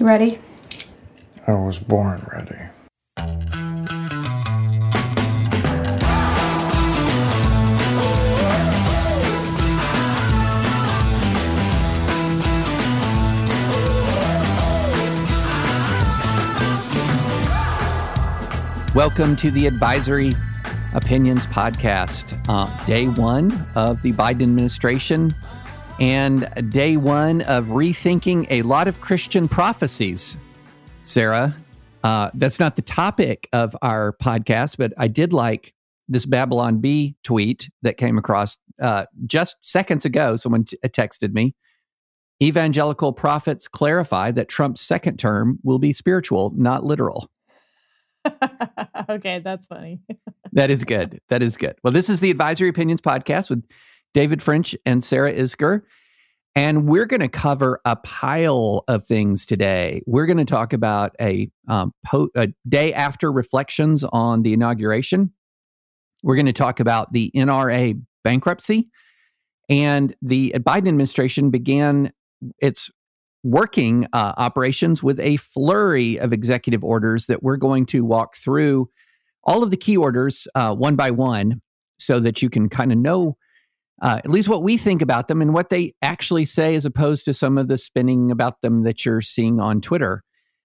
You ready? I was born ready. Welcome to the Advisory Opinions Podcast, uh, day one of the Biden administration and day one of rethinking a lot of Christian prophecies. Sarah, uh, that's not the topic of our podcast, but I did like this Babylon Bee tweet that came across uh, just seconds ago. Someone t- texted me. Evangelical prophets clarify that Trump's second term will be spiritual, not literal. okay, that's funny. that is good. That is good. Well, this is the Advisory Opinions podcast with David French and Sarah Isgur. And we're going to cover a pile of things today. We're going to talk about a, um, po- a day after reflections on the inauguration. We're going to talk about the NRA bankruptcy. And the Biden administration began its working uh, operations with a flurry of executive orders that we're going to walk through all of the key orders uh, one by one so that you can kind of know uh, at least what we think about them and what they actually say as opposed to some of the spinning about them that you're seeing on Twitter.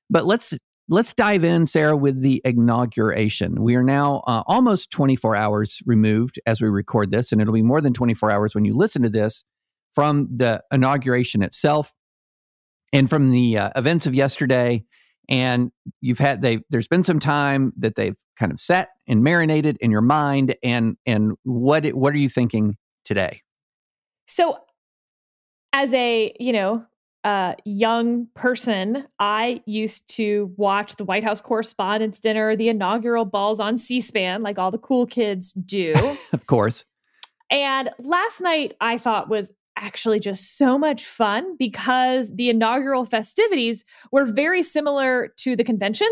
But let's let's dive in, Sarah, with the inauguration. We are now uh, almost 24 hours removed as we record this, and it'll be more than 24 hours when you listen to this from the inauguration itself and from the uh, events of yesterday and you've had they there's been some time that they've kind of set and marinated in your mind and and what what are you thinking today. So as a you know uh, young person i used to watch the white house correspondents dinner the inaugural balls on c-span like all the cool kids do. Of course. And last night i thought was actually just so much fun because the inaugural festivities were very similar to the convention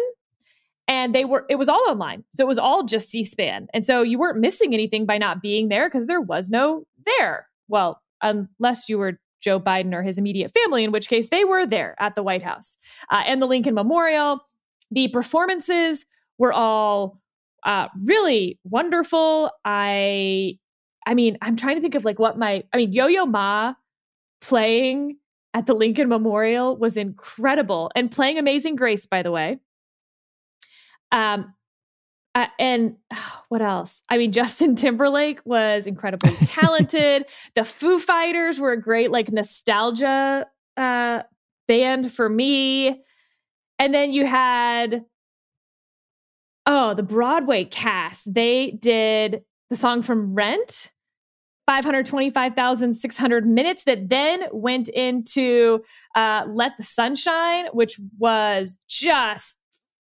and they were it was all online. So it was all just c-span. And so you weren't missing anything by not being there because there was no there. Well unless you were joe biden or his immediate family in which case they were there at the white house uh, and the lincoln memorial. The performances were all uh, really wonderful. I I mean, I'm trying to think of like what my, I mean, Yo Yo Ma playing at the Lincoln Memorial was incredible and playing Amazing Grace, by the way. Um, uh, and oh, what else? I mean, Justin Timberlake was incredibly talented. the Foo Fighters were a great, like, nostalgia uh, band for me. And then you had, oh, the Broadway cast. They did the song from Rent 525,600 minutes that then went into uh, Let the Sun Shine, which was just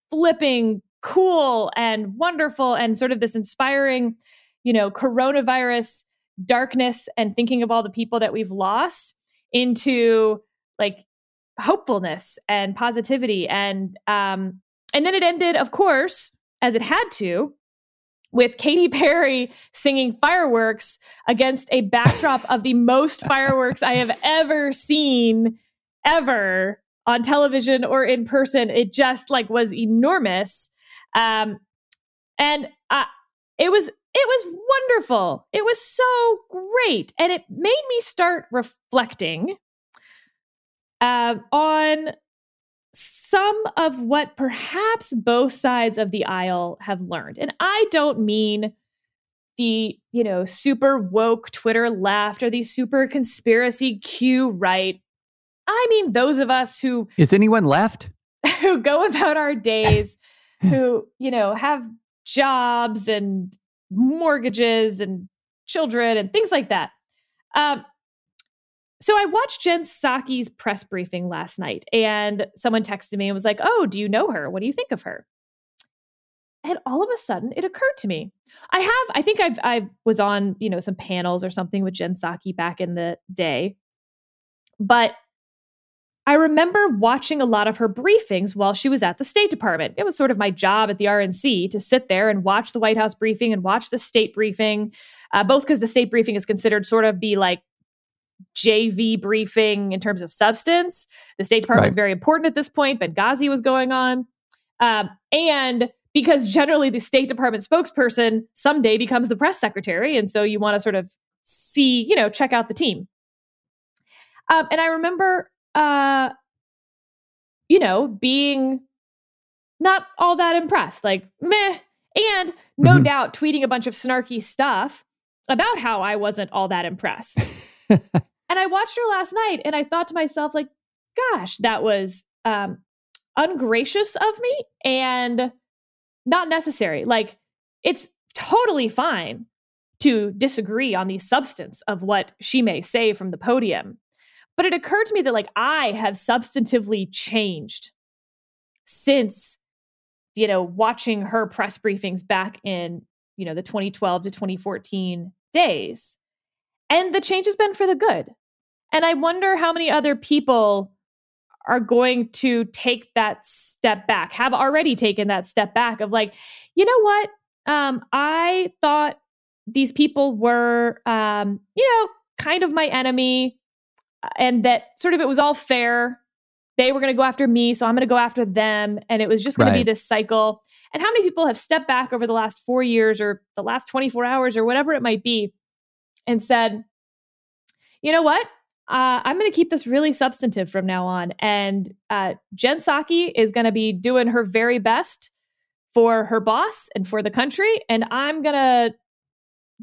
flipping cool and wonderful and sort of this inspiring, you know, coronavirus darkness and thinking of all the people that we've lost into like hopefulness and positivity and um and then it ended of course as it had to with Katy Perry singing fireworks against a backdrop of the most fireworks I have ever seen ever on television or in person. It just like was enormous. Um, and uh, it was it was wonderful. It was so great. And it made me start reflecting uh, on some of what perhaps both sides of the aisle have learned. And I don't mean the, you know, super woke Twitter left or the super conspiracy Q right. I mean those of us who Is anyone left? who go about our days who, you know, have jobs and mortgages and children and things like that. Um, so I watched Jen Psaki's press briefing last night, and someone texted me and was like, "Oh, do you know her? What do you think of her?" And all of a sudden, it occurred to me. I have, I think I've, I was on, you know, some panels or something with Jen Saki back in the day, but I remember watching a lot of her briefings while she was at the State Department. It was sort of my job at the RNC to sit there and watch the White House briefing and watch the state briefing, uh, both because the state briefing is considered sort of the like JV briefing in terms of substance. The State Department right. was very important at this point. Benghazi was going on. Um, and because generally the State Department spokesperson someday becomes the press secretary. And so you want to sort of see, you know, check out the team. Um, and I remember, uh, you know, being not all that impressed, like meh. And no mm-hmm. doubt tweeting a bunch of snarky stuff about how I wasn't all that impressed. and I watched her last night and I thought to myself, like, gosh, that was um, ungracious of me and not necessary. Like, it's totally fine to disagree on the substance of what she may say from the podium. But it occurred to me that, like, I have substantively changed since, you know, watching her press briefings back in, you know, the 2012 to 2014 days. And the change has been for the good. And I wonder how many other people are going to take that step back, have already taken that step back of like, you know what? Um, I thought these people were, um, you know, kind of my enemy, and that sort of it was all fair. They were going to go after me, so I'm going to go after them. And it was just going right. to be this cycle. And how many people have stepped back over the last four years or the last 24 hours or whatever it might be and said, you know what? uh, I'm going to keep this really substantive from now on. And uh, Jen Psaki is going to be doing her very best for her boss and for the country. And I'm going to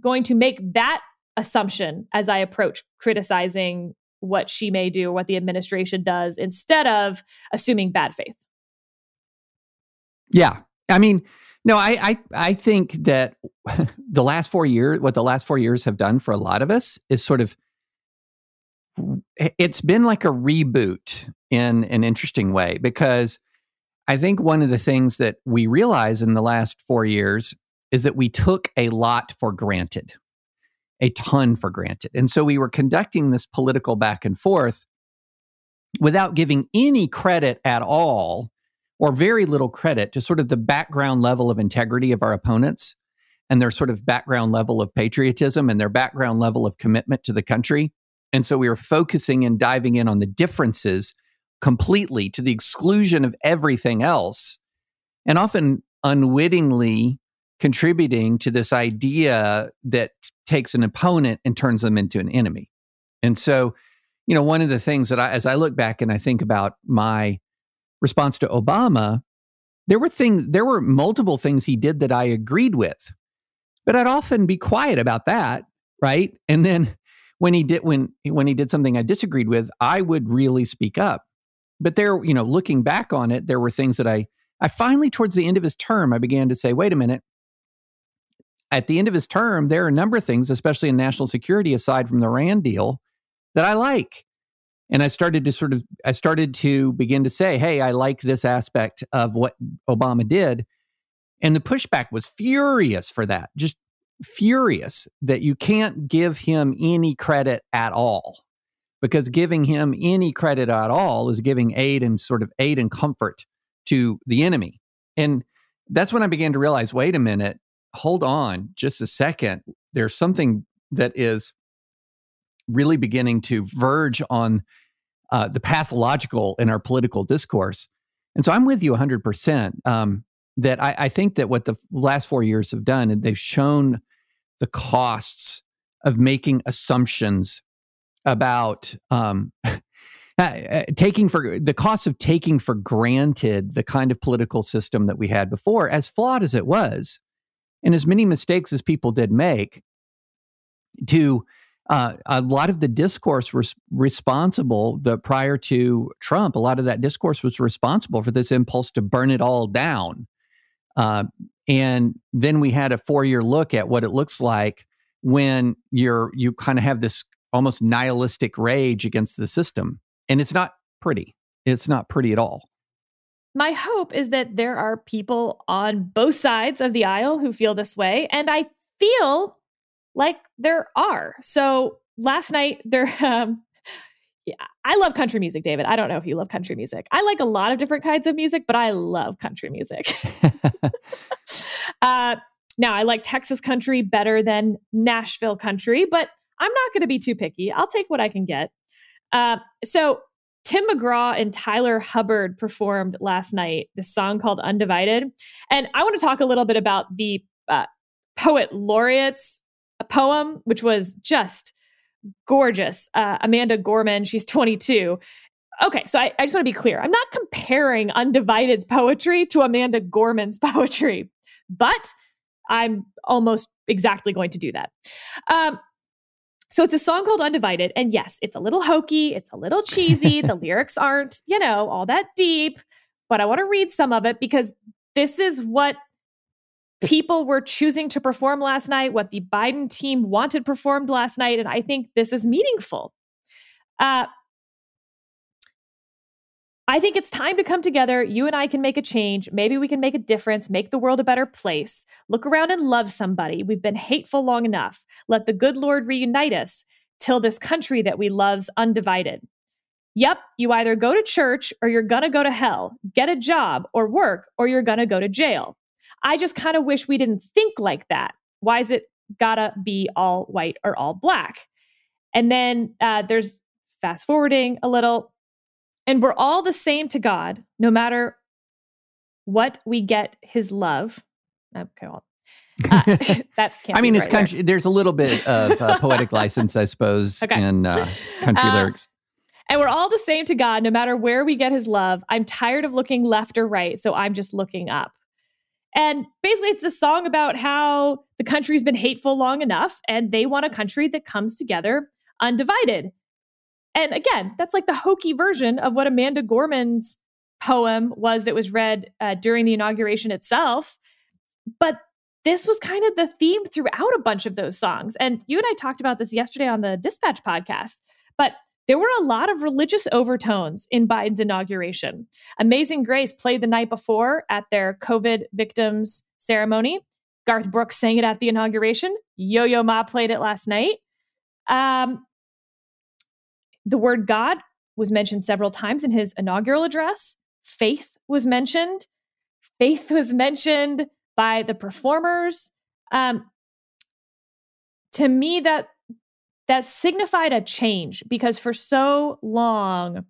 going to make that assumption as I approach criticizing what she may do, what the administration does, instead of assuming bad faith. Yeah, I mean, no, I I, I think that the last four years, what the last four years have done for a lot of us is sort of it's been like a reboot in an interesting way because I think one of the things that we realize in the last four years is that we took a lot for granted, a ton for granted. And so we were conducting this political back and forth without giving any credit at all or very little credit to sort of the background level of integrity of our opponents and their sort of background level of patriotism and their background level of commitment to the country. And so we were focusing and diving in on the differences completely to the exclusion of everything else, and often unwittingly contributing to this idea that takes an opponent and turns them into an enemy. And so, you know, one of the things that I, as I look back and I think about my response to Obama, there were things, there were multiple things he did that I agreed with, but I'd often be quiet about that. Right. And then when he did when when he did something I disagreed with, I would really speak up. But there, you know, looking back on it, there were things that I I finally towards the end of his term, I began to say, wait a minute. At the end of his term, there are a number of things, especially in national security, aside from the Iran deal, that I like. And I started to sort of I started to begin to say, hey, I like this aspect of what Obama did. And the pushback was furious for that. Just furious that you can't give him any credit at all because giving him any credit at all is giving aid and sort of aid and comfort to the enemy. And that's when I began to realize wait a minute, hold on just a second. There's something that is really beginning to verge on uh, the pathological in our political discourse. And so I'm with you 100%. Um, that I, I, think that what the last four years have done, and they've shown the costs of making assumptions about um, uh, taking for the cost of taking for granted the kind of political system that we had before, as flawed as it was, and as many mistakes as people did make, to uh, a lot of the discourse was responsible the prior to Trump. A lot of that discourse was responsible for this impulse to burn it all down. Uh, and then we had a four year look at what it looks like when you're you kind of have this almost nihilistic rage against the system. And it's not pretty. It's not pretty at all. My hope is that there are people on both sides of the aisle who feel this way. And I feel like there are. So last night, there, um, yeah, I love country music, David. I don't know if you love country music. I like a lot of different kinds of music, but I love country music. uh, now, I like Texas country better than Nashville country, but I'm not going to be too picky. I'll take what I can get. Uh, so, Tim McGraw and Tyler Hubbard performed last night this song called Undivided. And I want to talk a little bit about the uh, poet laureate's poem, which was just gorgeous. Uh, Amanda Gorman, she's 22. Okay, so I, I just want to be clear. I'm not comparing Undivided's poetry to Amanda Gorman's poetry, but I'm almost exactly going to do that. Um, so it's a song called Undivided. And yes, it's a little hokey, it's a little cheesy. the lyrics aren't, you know, all that deep, but I want to read some of it because this is what people were choosing to perform last night, what the Biden team wanted performed last night. And I think this is meaningful. Uh, I think it's time to come together. You and I can make a change. Maybe we can make a difference, make the world a better place. Look around and love somebody. We've been hateful long enough. Let the good Lord reunite us till this country that we love's undivided. Yep, you either go to church or you're gonna go to hell, get a job or work, or you're gonna go to jail. I just kind of wish we didn't think like that. Why is it gotta be all white or all black? And then uh, there's fast forwarding a little and we're all the same to God, no matter what we get his love. Okay, well, uh, that I mean, it's right country. There. There's a little bit of uh, poetic license, I suppose, okay. in uh, country uh, lyrics. And we're all the same to God, no matter where we get his love. I'm tired of looking left or right, so I'm just looking up. And basically, it's a song about how the country's been hateful long enough, and they want a country that comes together undivided. And again, that's like the hokey version of what Amanda Gorman's poem was that was read uh, during the inauguration itself. But this was kind of the theme throughout a bunch of those songs. And you and I talked about this yesterday on the Dispatch podcast. But there were a lot of religious overtones in Biden's inauguration. Amazing Grace played the night before at their COVID victims ceremony. Garth Brooks sang it at the inauguration. Yo Yo Ma played it last night. Um, the word God was mentioned several times in his inaugural address. Faith was mentioned. Faith was mentioned by the performers. Um, to me, that that signified a change because for so long,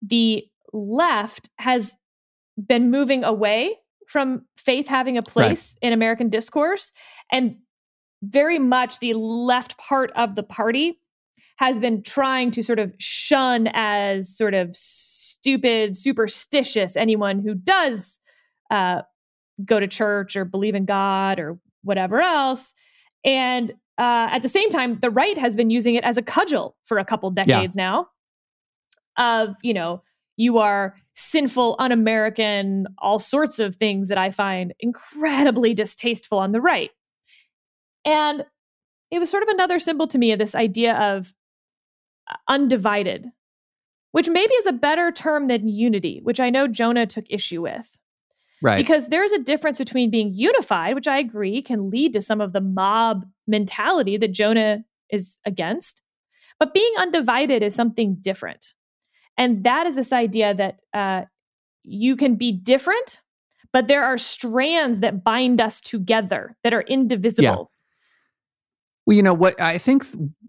the left has been moving away from faith having a place right. in American discourse, and very much the left part of the party has been trying to sort of shun as sort of stupid, superstitious anyone who does uh, go to church or believe in God or whatever else. And uh, at the same time, the right has been using it as a cudgel for a couple decades yeah. now. Of you know, you are sinful, un-American, all sorts of things that I find incredibly distasteful on the right. And it was sort of another symbol to me of this idea of undivided, which maybe is a better term than unity, which I know Jonah took issue with. Right. Because there's a difference between being unified, which I agree can lead to some of the mob mentality that Jonah is against, but being undivided is something different. And that is this idea that uh, you can be different, but there are strands that bind us together that are indivisible. Yeah. Well, you know what I think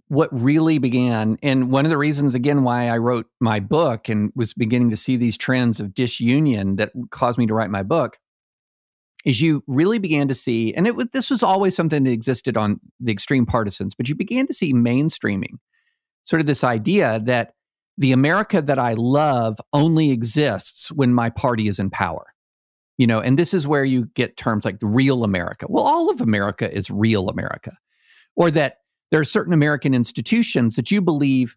what really began, and one of the reasons again why I wrote my book and was beginning to see these trends of disunion that caused me to write my book, is you really began to see, and it this was always something that existed on the extreme partisans, but you began to see mainstreaming, sort of this idea that the America that I love only exists when my party is in power. You know, and this is where you get terms like the real America. Well, all of America is real America or that there are certain American institutions that you believe,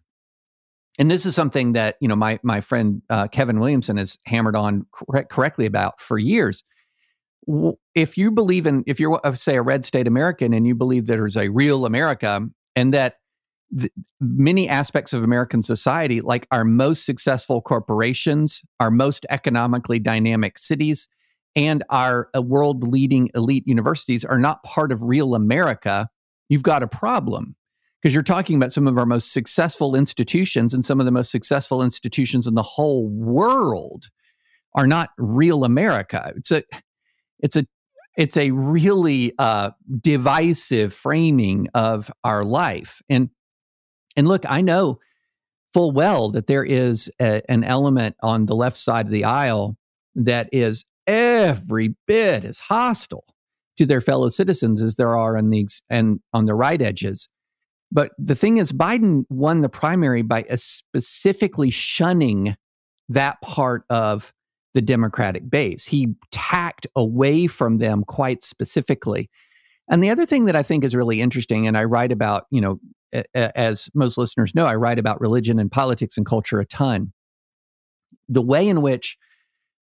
and this is something that you know my my friend uh, Kevin Williamson has hammered on cor- correctly about for years. If you believe in, if you're uh, say a red state American and you believe that there's a real America and that th- many aspects of American society, like our most successful corporations, our most economically dynamic cities, and our uh, world leading elite universities are not part of real America, you've got a problem. Because you're talking about some of our most successful institutions and some of the most successful institutions in the whole world are not real America. It's a, it's a, it's a really uh, divisive framing of our life. And and look, I know full well that there is a, an element on the left side of the aisle that is every bit as hostile to their fellow citizens as there are on the and on the right edges. But the thing is, Biden won the primary by specifically shunning that part of the Democratic base. He tacked away from them quite specifically. And the other thing that I think is really interesting, and I write about, you know, as most listeners know, I write about religion and politics and culture a ton. The way in which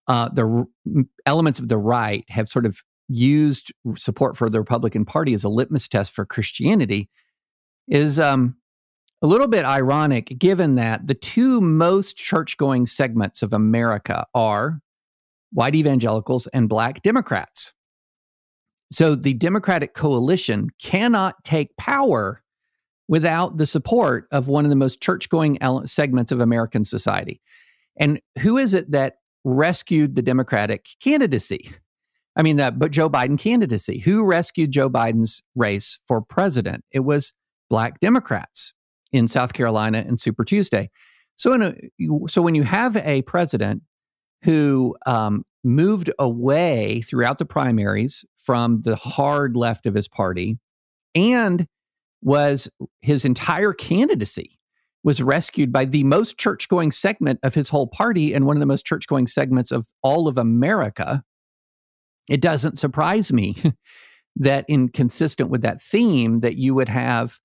uh, the r- elements of the right have sort of used support for the Republican Party as a litmus test for Christianity is um, a little bit ironic, given that the two most church going segments of America are white evangelicals and black Democrats. So the Democratic coalition cannot take power without the support of one of the most church going segments of American society. And who is it that rescued the Democratic candidacy? I mean, the but Joe Biden candidacy. Who rescued Joe Biden's race for president? It was black Democrats in South Carolina and Super Tuesday. So, in a, so when you have a president who um, moved away throughout the primaries from the hard left of his party and was his entire candidacy was rescued by the most church going segment of his whole party and one of the most church going segments of all of America. It doesn't surprise me that, inconsistent with that theme, that you would have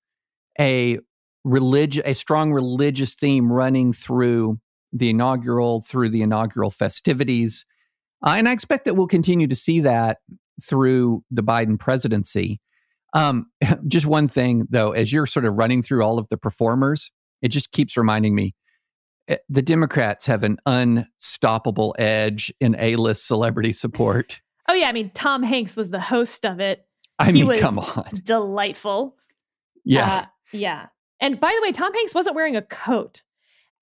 a religious, a strong religious theme running through the inaugural, through the inaugural festivities. Uh, and I expect that we'll continue to see that through the Biden presidency. Um, just one thing though, as you're sort of running through all of the performers, it just keeps reminding me eh, the Democrats have an unstoppable edge in A-list celebrity support. Oh yeah, I mean Tom Hanks was the host of it. I he mean, come on, delightful. Yeah, uh, yeah. And by the way, Tom Hanks wasn't wearing a coat.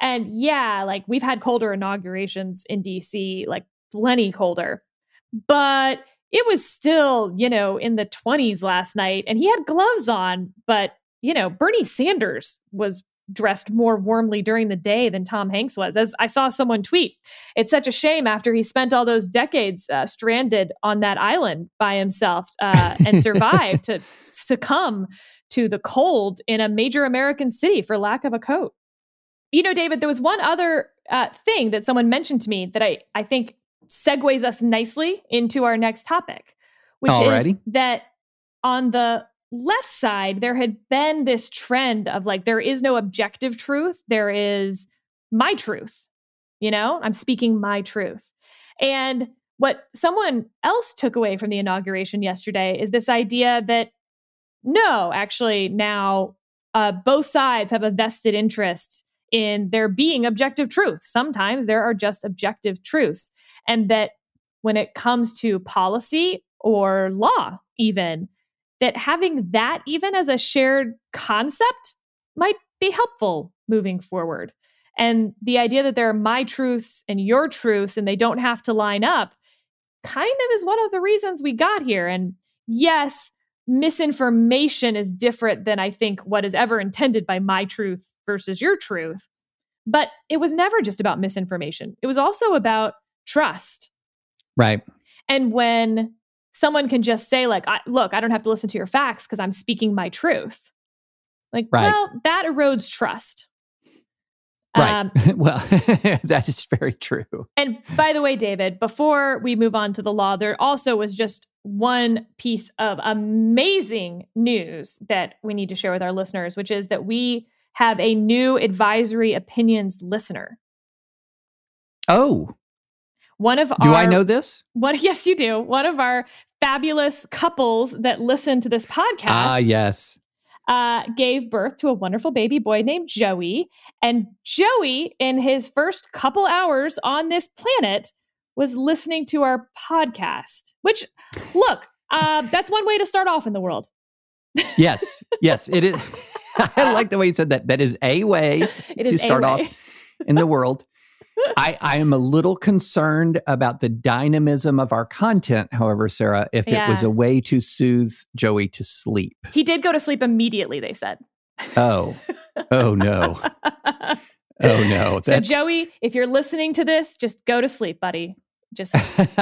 And yeah, like we've had colder inaugurations in DC, like plenty colder. But it was still, you know, in the 20s last night and he had gloves on, but you know, Bernie Sanders was dressed more warmly during the day than Tom Hanks was. As I saw someone tweet, it's such a shame after he spent all those decades uh, stranded on that island by himself uh, and survived to succumb to the cold in a major American city for lack of a coat. You know, David, there was one other uh, thing that someone mentioned to me that I, I think segues us nicely into our next topic, which Alrighty. is that on the left side, there had been this trend of like, there is no objective truth, there is my truth. You know, I'm speaking my truth. And what someone else took away from the inauguration yesterday is this idea that no, actually, now uh, both sides have a vested interest in there being objective truth. Sometimes there are just objective truths. And that when it comes to policy or law, even, that having that even as a shared concept might be helpful moving forward. And the idea that there are my truths and your truths and they don't have to line up kind of is one of the reasons we got here. And yes, misinformation is different than I think what is ever intended by my truth versus your truth. But it was never just about misinformation, it was also about trust. Right. And when someone can just say, like, I, look, I don't have to listen to your facts because I'm speaking my truth. Like, right. well, that erodes trust. Right. Um, well, that is very true. And by the way, David, before we move on to the law, there also was just one piece of amazing news that we need to share with our listeners, which is that we have a new advisory opinions listener. Oh. One of do our, I know this? One, yes, you do. One of our fabulous couples that listen to this podcast. Ah, yes. uh, gave birth to a wonderful baby boy named Joey. And Joey, in his first couple hours on this planet, was listening to our podcast, which, look, uh, that's one way to start off in the world. yes, yes, it is. I like the way you said that. That is a way It to start way. off in the world. I, I am a little concerned about the dynamism of our content, however, Sarah, if it was a way to soothe Joey to sleep. He did go to sleep immediately, they said. Oh, oh no. Oh no. so, Joey, if you're listening to this, just go to sleep, buddy. Just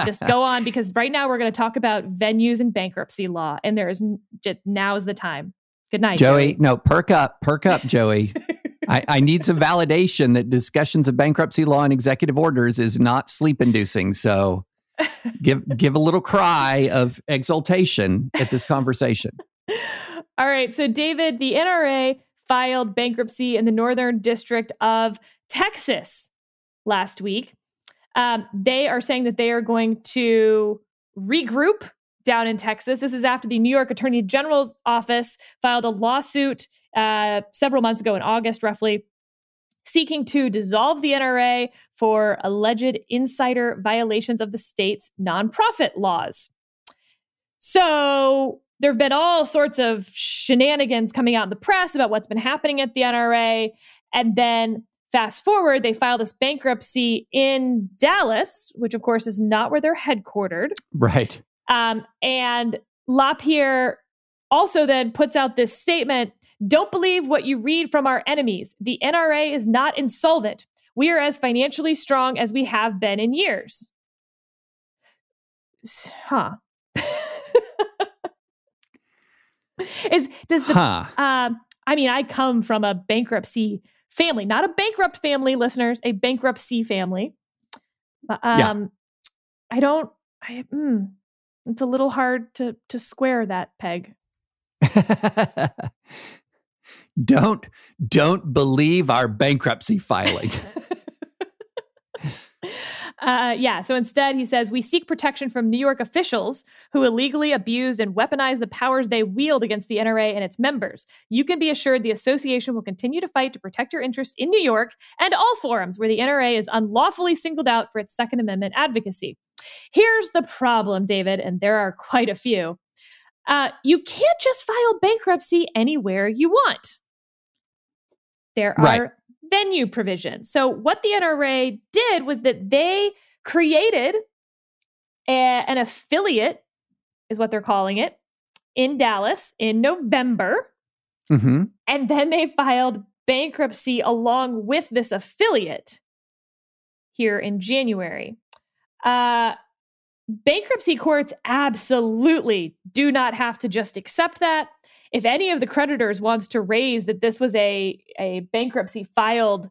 just go on because right now we're going to talk about venues and bankruptcy law, and there is just now is the time. Good night, Joey, no, perk up, perk up, Joey. I, I need some validation that discussions of bankruptcy law and executive orders is not sleep inducing. So give give a little cry of exultation at this conversation. All right. So, David, the NRA filed bankruptcy in the Northern District of Texas last week. Um, they are saying that they are going to regroup down in Texas. This is after the New York Attorney General's office filed a lawsuit uh, several months ago in August, roughly. Seeking to dissolve the NRA for alleged insider violations of the state's nonprofit laws. So there have been all sorts of shenanigans coming out in the press about what's been happening at the NRA. And then fast forward, they file this bankruptcy in Dallas, which of course is not where they're headquartered. Right. Um, and LaPierre also then puts out this statement Don't believe what you read from our enemies. The NRA is not insolvent. We are as financially strong as we have been in years. Huh. is does the Huh. um, I mean, I come from a bankruptcy family, not a bankrupt family, listeners, a bankruptcy family. But, Yeah. Um, I don't. I, mm, it's a little hard to to square that peg. don't don't believe our bankruptcy filing. Uh, yeah. So instead, he says we seek protection from New York officials who illegally abuse and weaponize the powers they wield against the NRA and its members. You can be assured the association will continue to fight to protect your interest in New York and all forums where the NRA is unlawfully singled out for its Second Amendment advocacy. Here's the problem, David, and there are quite a few. Uh, you can't just file bankruptcy anywhere you want. There are Right. venue provisions. So, what the NRA did was that they created a- an affiliate, is what they're calling it, in Dallas in November. hmm And then they filed bankruptcy along with this affiliate here in January. Uh, bankruptcy courts absolutely do not have to just accept that. If any of the creditors wants to raise that this was a, a bankruptcy filed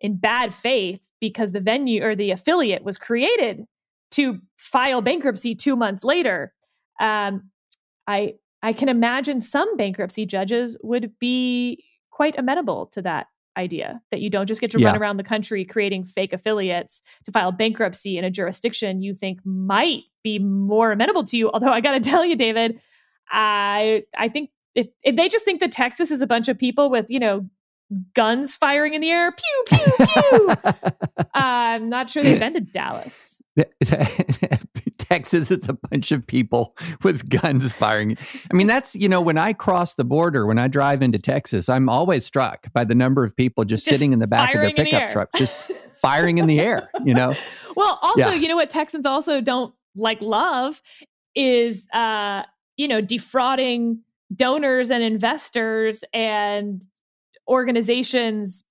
in bad faith because the venue or the affiliate was created to file bankruptcy two months later, um, I I can imagine some bankruptcy judges would be quite amenable to that idea that you don't just get to run around the country creating fake affiliates to file bankruptcy in a jurisdiction you think might be more amenable to you. Although I got to tell you, David, I I think if if they just think that Texas is a bunch of people with you know guns firing in the air, pew pew pew, I'm not sure they've been to Dallas. Texas it's a bunch of people with guns firing. I mean, that's, you know, when I cross the border, when I drive into Texas, I'm always struck by the number of people just, Just sitting in the back of their in the pickup truck, just firing in the air, you know? Well, also, Yeah. you know what Texans also don't like love is uh, you know, defrauding donors and investors and organizations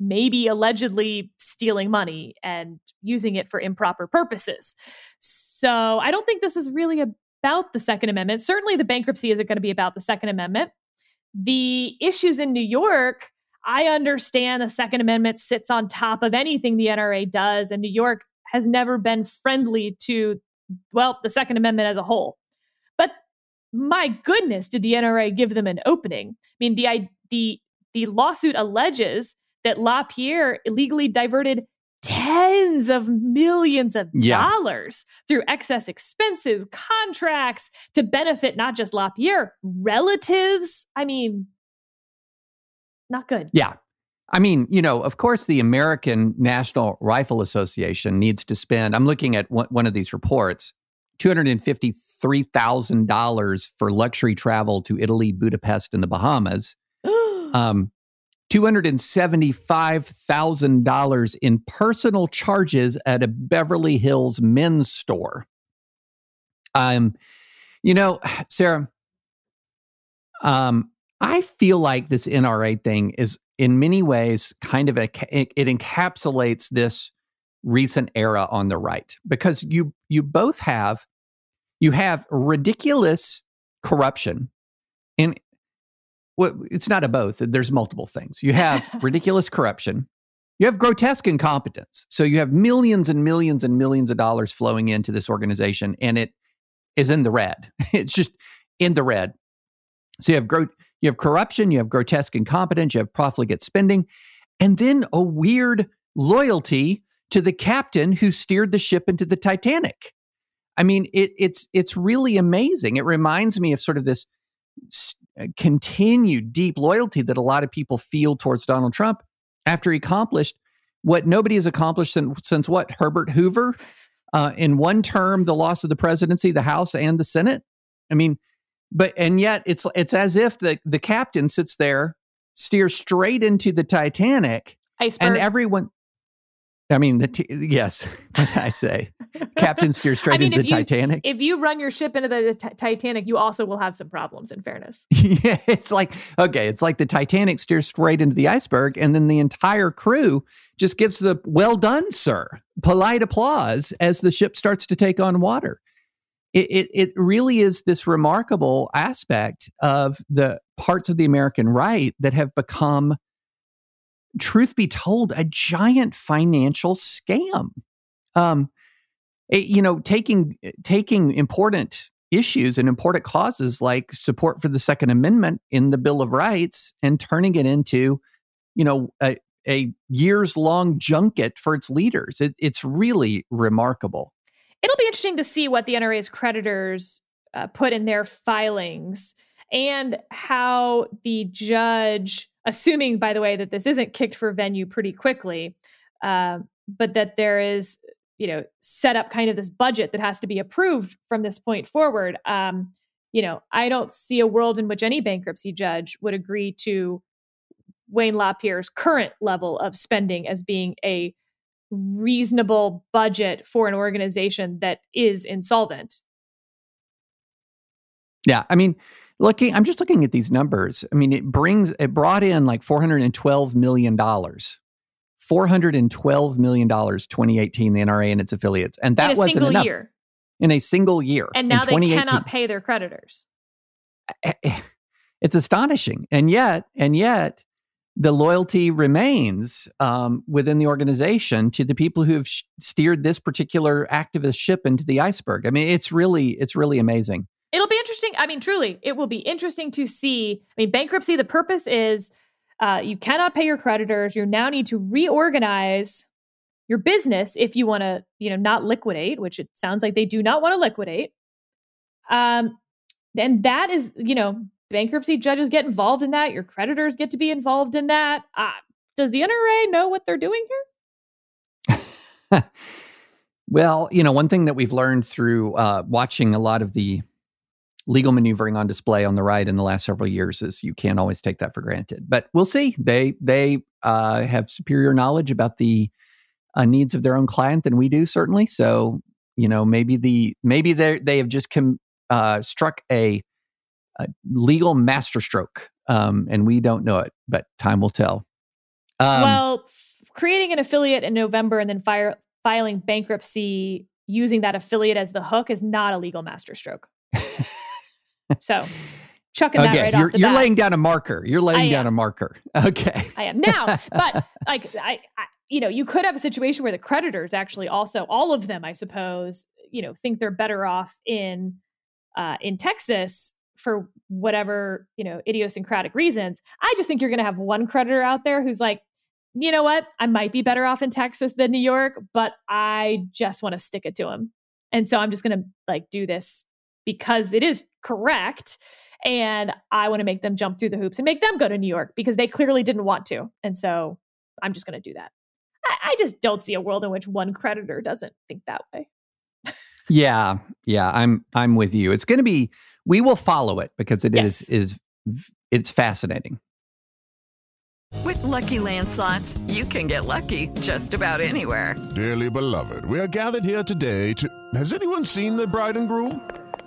maybe allegedly stealing money and using it for improper purposes. So, I don't think this is really about the second amendment. Certainly the bankruptcy isn't going to be about the second amendment. The issues in New York I understand the Second Amendment sits on top of anything the NRA does, and New York has never been friendly to, well, the Second Amendment as a whole. But my goodness, did the NRA give them an opening? I mean, the the the lawsuit alleges that LaPierre illegally diverted tens of millions of Yeah. dollars through excess expenses, contracts to benefit not just LaPierre, relatives. I mean, not good. Yeah. I mean, you know, of course, the American National Rifle Association needs to spend, I'm looking at one one of these reports, $253,000 for luxury travel to Italy, Budapest, and the Bahamas. Um, $275,000 in personal charges at a Beverly Hills men's store. Um, you know, Sarah, um, I feel like this NRA thing is in many ways kind of a, it, encapsulates this recent era on the right because you you both have you have ridiculous corruption and well, it's not a both there's multiple things. You have ridiculous corruption you have grotesque incompetence. So you have millions and millions and millions of dollars flowing into this organization and it is in the red. It's just in the red. So you have gro- you have corruption you have grotesque incompetence you have profligate spending and then a weird loyalty to the captain who steered the ship into the titanic. I mean it, it's it's really amazing. It reminds me of sort of this uh, continued deep loyalty that a lot of people feel towards Donald Trump after he accomplished what nobody has accomplished since, since what Herbert Hoover uh, in one term the loss of the presidency, the House and the Senate. I mean, but and yet it's it's as if the the captain sits there, steers straight into the Titanic, Iceberg. and everyone. I mean, the t- yes, what did I say? Captain steer straight I mean, into the you- Titanic. if you run your ship into the t- Titanic, you also will have some problems. In fairness, yeah, it's like okay, it's like the Titanic steers straight into the iceberg, and then the entire crew just gives the "well done, sir" polite applause as the ship starts to take on water. It, it it really is this remarkable aspect of the parts of the American right that have become, truth be told, a giant financial scam. Um, it- you know, taking taking important issues and important causes like support for the Second Amendment in the Bill of Rights and turning it into, you know, a, a years long junket for its leaders. It, it's really remarkable. it'll be interesting to see what the NRA's creditors uh, put in their filings and how the judge, assuming, by the way, that this isn't kicked for venue pretty quickly, uh, but that there is, you know, set up kind of this budget that has to be approved from this point forward. Um, you know, I don't see a world in which any bankruptcy judge would agree to Wayne LaPierre's current level of spending as being a reasonable budget for an organization that is insolvent. Yeah, I mean, looking, I'm just looking at these numbers. I mean, it brings it brought in like 412 million dollars. 412 million dollars 2018 the NRA and its affiliates and that in a wasn't single enough year. in a single year And now they cannot pay their creditors. Eh, eh, eh, it's astonishing and yet and yet the loyalty remains um, within the organization to the people who have sh- steered this particular activist ship into the iceberg i mean it's really it's really amazing It'll be interesting. I mean, truly, it will be interesting to see. I mean, bankruptcy, the purpose is uh, you cannot pay your creditors. You now need to reorganize your business if you want to, you know, not liquidate, which it sounds like they do not want to liquidate. Um, and that is, you know, bankruptcy judges get involved in that. Your creditors get to be involved in that. Uh, does the NRA know what they're doing here? well you know one thing that we've learned through uh, watching a lot of the legal maneuvering on display on the right in the last several years is you can't always take that for granted. But we'll see. They they uh, have superior knowledge about the uh, needs of their own client than we do certainly. So you know maybe the maybe they they have just com- uh, struck a, a legal masterstroke um, and we don't know it but time will tell. Um, well, creating an affiliate in November and then fire, filing bankruptcy using that affiliate as the hook is not a legal masterstroke. so, chucking that right you're, off the you're bat. laying down a marker you're laying down a marker okay I am now, but like I, I, you know, you could have a situation where the creditors actually also, all of them, I suppose, you know, think they're better off in uh, in Texas for whatever you know idiosyncratic reasons. I just think you're going to have one creditor out there who's like, you know what? I might be better off in Texas than New York, but I just want to stick it to him. And so I'm just going to like do this because it is correct. And I want to make them jump through the hoops and make them go to New York because they clearly didn't want to. And so I'm just going to do that. I, I just don't see a world in which one creditor doesn't think that way. yeah. Yeah. I'm, I'm with you. It's going to be, we will follow it because it yes. is is it's fascinating. With lucky landslots, you can get lucky just about anywhere. Dearly beloved, we are gathered here today to. Has anyone seen the bride and groom?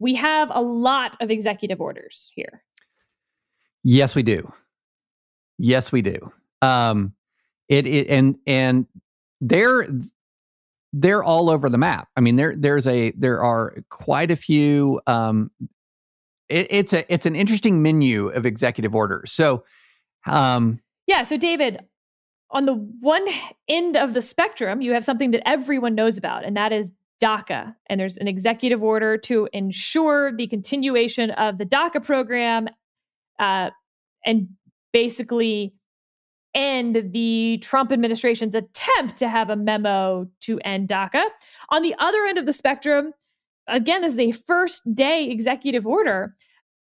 we have a lot of executive orders here. Yes, we do. Yes, we do. Um, it, it and and they're they're all over the map. I mean, there there's a there are quite a few. Um, it, it's a it's an interesting menu of executive orders. So, um, yeah. So, David, on the one end of the spectrum, you have something that everyone knows about, and that is DACA. And there's an executive order to ensure the continuation of the DACA program, uh, and basically end the Trump administration's attempt to have a memo to end DACA. On the other end of the spectrum, again, this is a first day executive order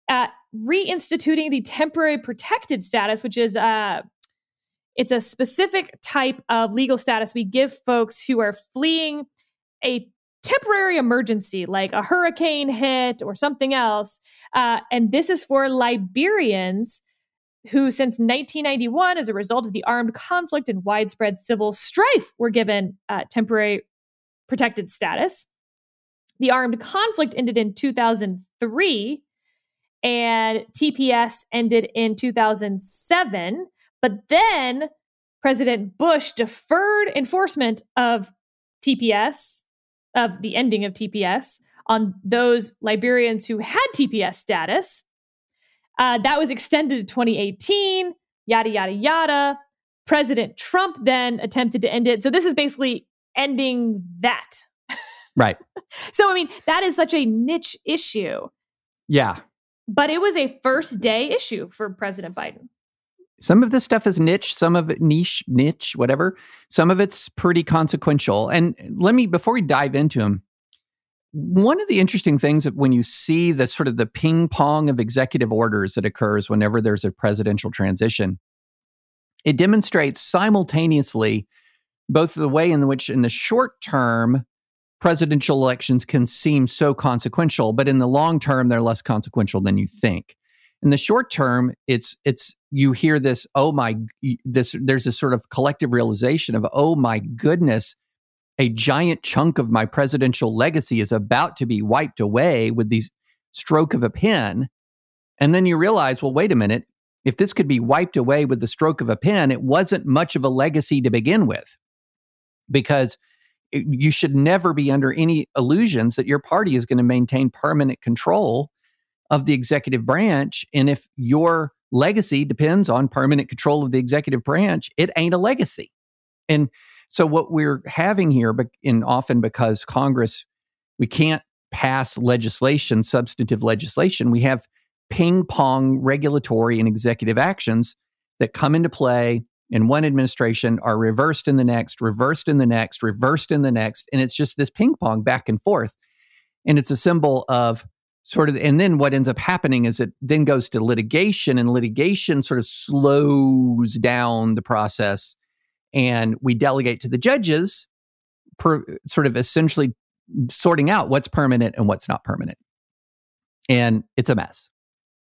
uh, reinstituting the temporary protected status, which is uh, it's a specific type of legal status we give folks who are fleeing a temporary emergency like a hurricane hit or something else. Uh, and this is for Liberians who, since 1991, as a result of the armed conflict and widespread civil strife, were given uh, temporary protected status. The armed conflict ended in 2003, and TPS ended in 2007. But then President Bush deferred enforcement of TPS, of the ending of TPS, on those Liberians who had TPS status uh, that was extended to 2018, yada, yada, yada. President Trump then attempted to end it. So this is basically ending that. Right. so, I mean, that is such a niche issue. Yeah. But it was a first day issue for President Biden. Some of this stuff is niche, some of it niche, niche, whatever. Some of it's pretty consequential. And let me, before we dive into them, one of the interesting things that when you see the sort of the ping pong of executive orders that occurs whenever there's a presidential transition, it demonstrates simultaneously both the way in which, in the short term, presidential elections can seem so consequential, but in the long term, they're less consequential than you think. In the short term, it's it's you hear this, oh my, this there's this sort of collective realization of, oh my goodness, a giant chunk of my presidential legacy is about to be wiped away with these stroke of a pen. And then you realize, well, wait a minute. If this could be wiped away with the stroke of a pen, it wasn't much of a legacy to begin with. Because eh, you should never be under any illusions that your party is going to maintain permanent control of the executive branch. And if your legacy depends on permanent control of the executive branch, it ain't a legacy. And so what we're having here, and often because Congress, we can't pass legislation, substantive legislation, we have ping pong regulatory and executive actions that come into play in one administration are reversed in the next, reversed in the next, reversed in the next. And it's just this ping pong back and forth. And it's a symbol of sort of, and then what ends up happening is it then goes to litigation, and litigation sort of slows down the process and we delegate to the judges per, sort of essentially sorting out what's permanent and what's not permanent. And it's a mess.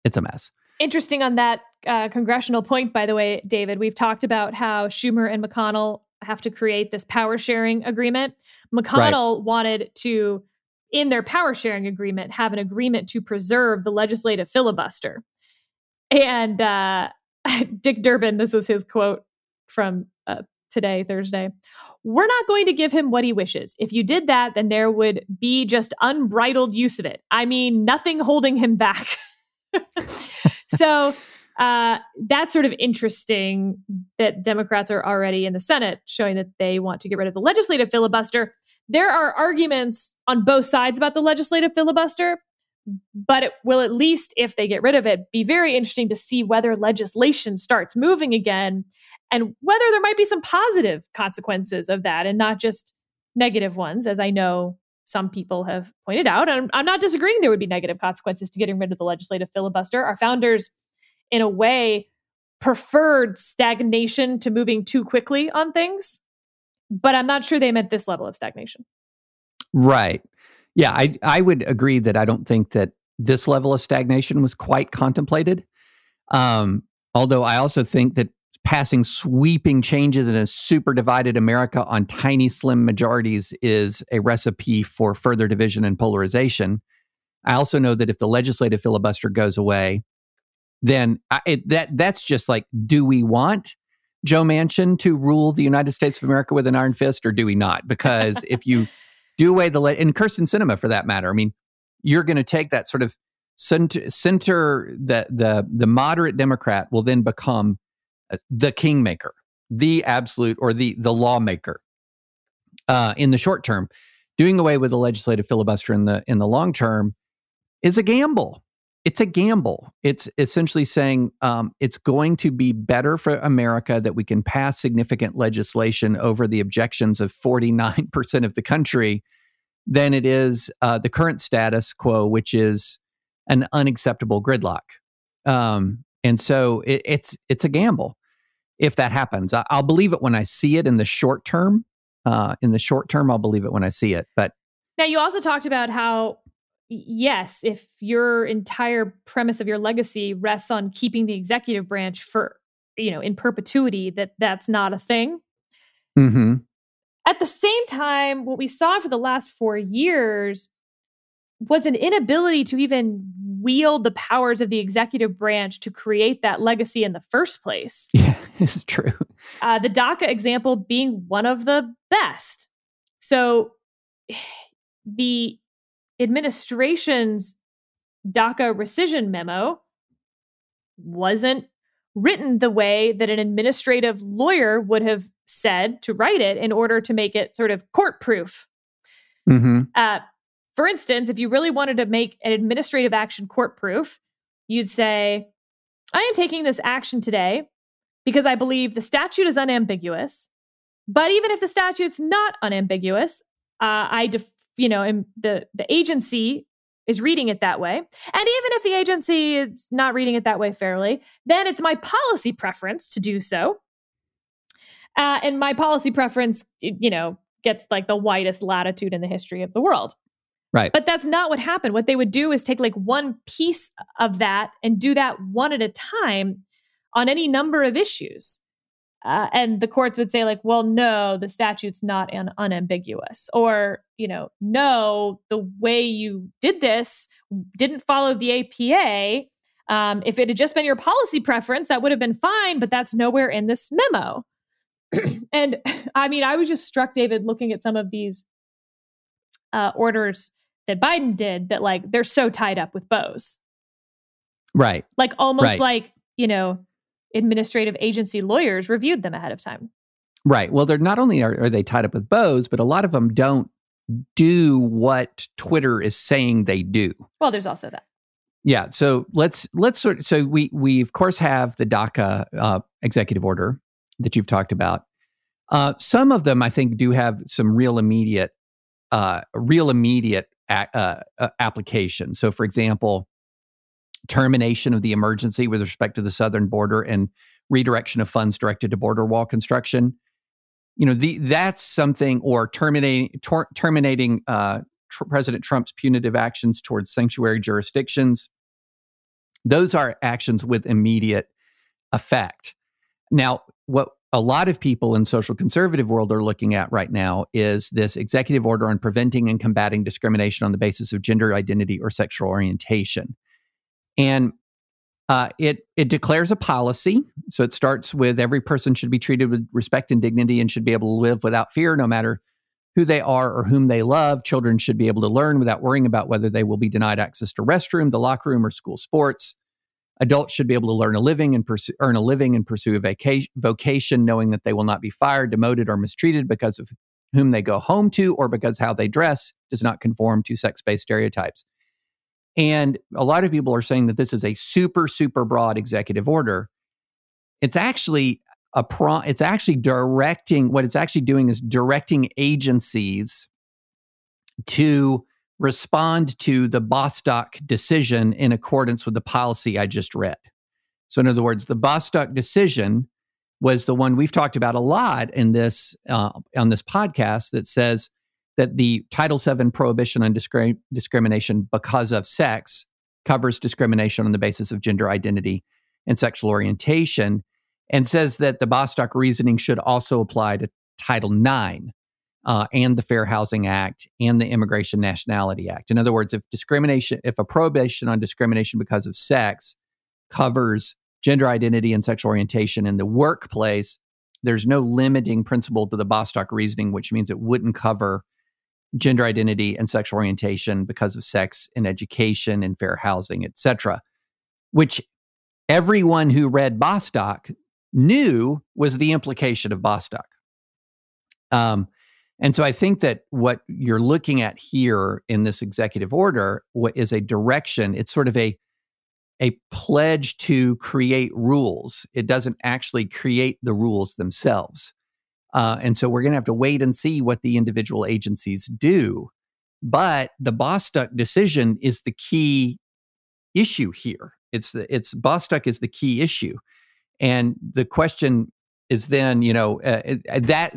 It's a mess. Interesting on that uh, congressional point by the way david. We've talked about how schumer and mcconnell have to create this power sharing agreement. Mcconnell right. wanted to in their power sharing agreement have an agreement to preserve the legislative filibuster and uh, dick durbin this is his quote from uh, today, Thursday. We're not going to give him what he wishes. If you did that, then there would be just unbridled use of it. I mean, nothing holding him back. so uh, that's sort of interesting that Democrats are already in the Senate showing that they want to get rid of the legislative filibuster. There are arguments on both sides about the legislative filibuster, but it will at least, if they get rid of it, be very interesting to see whether legislation starts moving again and whether there might be some positive consequences of that and not just negative ones, as I know some people have pointed out. And I'm not disagreeing there would be negative consequences to getting rid of the legislative filibuster. Our founders, in a way, preferred stagnation to moving too quickly on things, but I'm not sure they meant this level of stagnation. Right. Yeah, I I would agree that I don't think that this level of stagnation was quite contemplated. Um, although I also think that passing sweeping changes in a super divided America on tiny, slim majorities is a recipe for further division and polarization. I also know that if the legislative filibuster goes away, then I, it, that that's just like, do we want Joe Manchin to rule the United States of America with an iron fist, or do we not? Because if you do away the and Kyrsten Sinema for that matter, I mean, you're going to take that sort of center, center the the the moderate Democrat will then become uh, the kingmaker, the absolute or the the lawmaker. Uh, in the short term, doing away with the legislative filibuster in the in the long term is a gamble. It's a gamble. It's essentially saying um, it's going to be better for America that we can pass significant legislation over the objections of 49% of the country than it is uh, the current status quo, which is an unacceptable gridlock. Um, and so it, it's it's a gamble if that happens. I, will believe it when I see it in the short term. Uh, in the short term, I'll believe it when I see it. But now you also talked about how yes, if your entire premise of your legacy rests on keeping the executive branch for you know in perpetuity, that that's not a thing. Mm-hmm. At the same time, what we saw for the last four years was an inability to even wield the powers of the executive branch to create that legacy in the first place. Yeah, it's true. Uh, the DACA example being one of the best. So the administration's DACA rescission memo wasn't written the way that an administrative lawyer would have said to write it in order to make it sort of court proof. Mm-hmm. Uh, for instance, if you really wanted to make an administrative action court proof, you'd say, I am taking this action today because I believe the statute is unambiguous. But even if the statute's not unambiguous, uh, I, def- you know, the the agency is reading it that way. And even if the agency is not reading it that way fairly, then it's my policy preference to do so. Uh, and my policy preference, you know, gets like the widest latitude in the history of the world. Right. But that's not what happened. What they would do is take like one piece of that and do that one at a time on any number of issues. Uh, and the courts would say like well no the statute's not an unambiguous. Or you know no the way you did this didn't follow the apa um, if it had just been your policy preference that would have been fine but that's nowhere in this memo. And i mean i was just struck david looking at some of these uh, orders that biden did that like they're so tied up with bows. Right. Like almost right. like you know administrative agency lawyers reviewed them ahead of time. Right. Well, they're not only are, are they tied up with bows, but a lot of them don't do what Twitter is saying they do. Well, there's also that. Yeah. So let's let's sort. Of, so we we of course have the DACA uh, executive order that you've talked about. Uh, some of them, I think, do have some real immediate, uh, real immediate a- uh, uh, application. So, for example, termination of the emergency with respect to the southern border and redirection of funds directed to border wall construction. You know, the, that's something, or terminating ter- terminating uh, tr- President Trump's punitive actions towards sanctuary jurisdictions. Those are actions with immediate effect. Now, what a lot of people in social conservative world are looking at right now is this executive order on preventing and combating discrimination on the basis of gender identity or sexual orientation. And Uh, it it declares a policy, so it starts with every person should be treated with respect and dignity and should be able to live without fear, no matter who they are or whom they love. Children should be able to learn without worrying about whether they will be denied access to restroom, the locker room, or school sports. Adults should be able to learn a living and pursue, earn a living and pursue a vacation, vocation, knowing that they will not be fired, demoted, or mistreated because of whom they go home to or because how they dress does not conform to sex-based stereotypes. And a lot of people are saying that this is a super, super broad executive order. It's actually a pro, it's actually directing what it's actually doing is directing agencies to respond to the Bostock decision in accordance with the policy I just read. So, in other words, the Bostock decision was the one we've talked about a lot in this uh, on this podcast that says that the Title VII prohibition on discri- discrimination because of sex covers discrimination on the basis of gender identity and sexual orientation, and says that the Bostock reasoning should also apply to Title IX uh, and the Fair Housing Act and the Immigration Nationality Act. In other words, if discrimination, if a prohibition on discrimination because of sex covers gender identity and sexual orientation in the workplace, there's no limiting principle to the Bostock reasoning, which means it wouldn't cover gender identity and sexual orientation because of sex in education and fair housing, etc. Which everyone who read Bostock knew was the implication of Bostock. Um, and so I think that what you're looking at here in this executive order is a direction. It's sort of a a pledge to create rules. It doesn't actually create the rules themselves. Uh, and so we're going to have to wait and see what the individual agencies do. But the Bostock decision is the key issue here. It's the it's Bostock is the key issue, and the question is then you know uh, uh that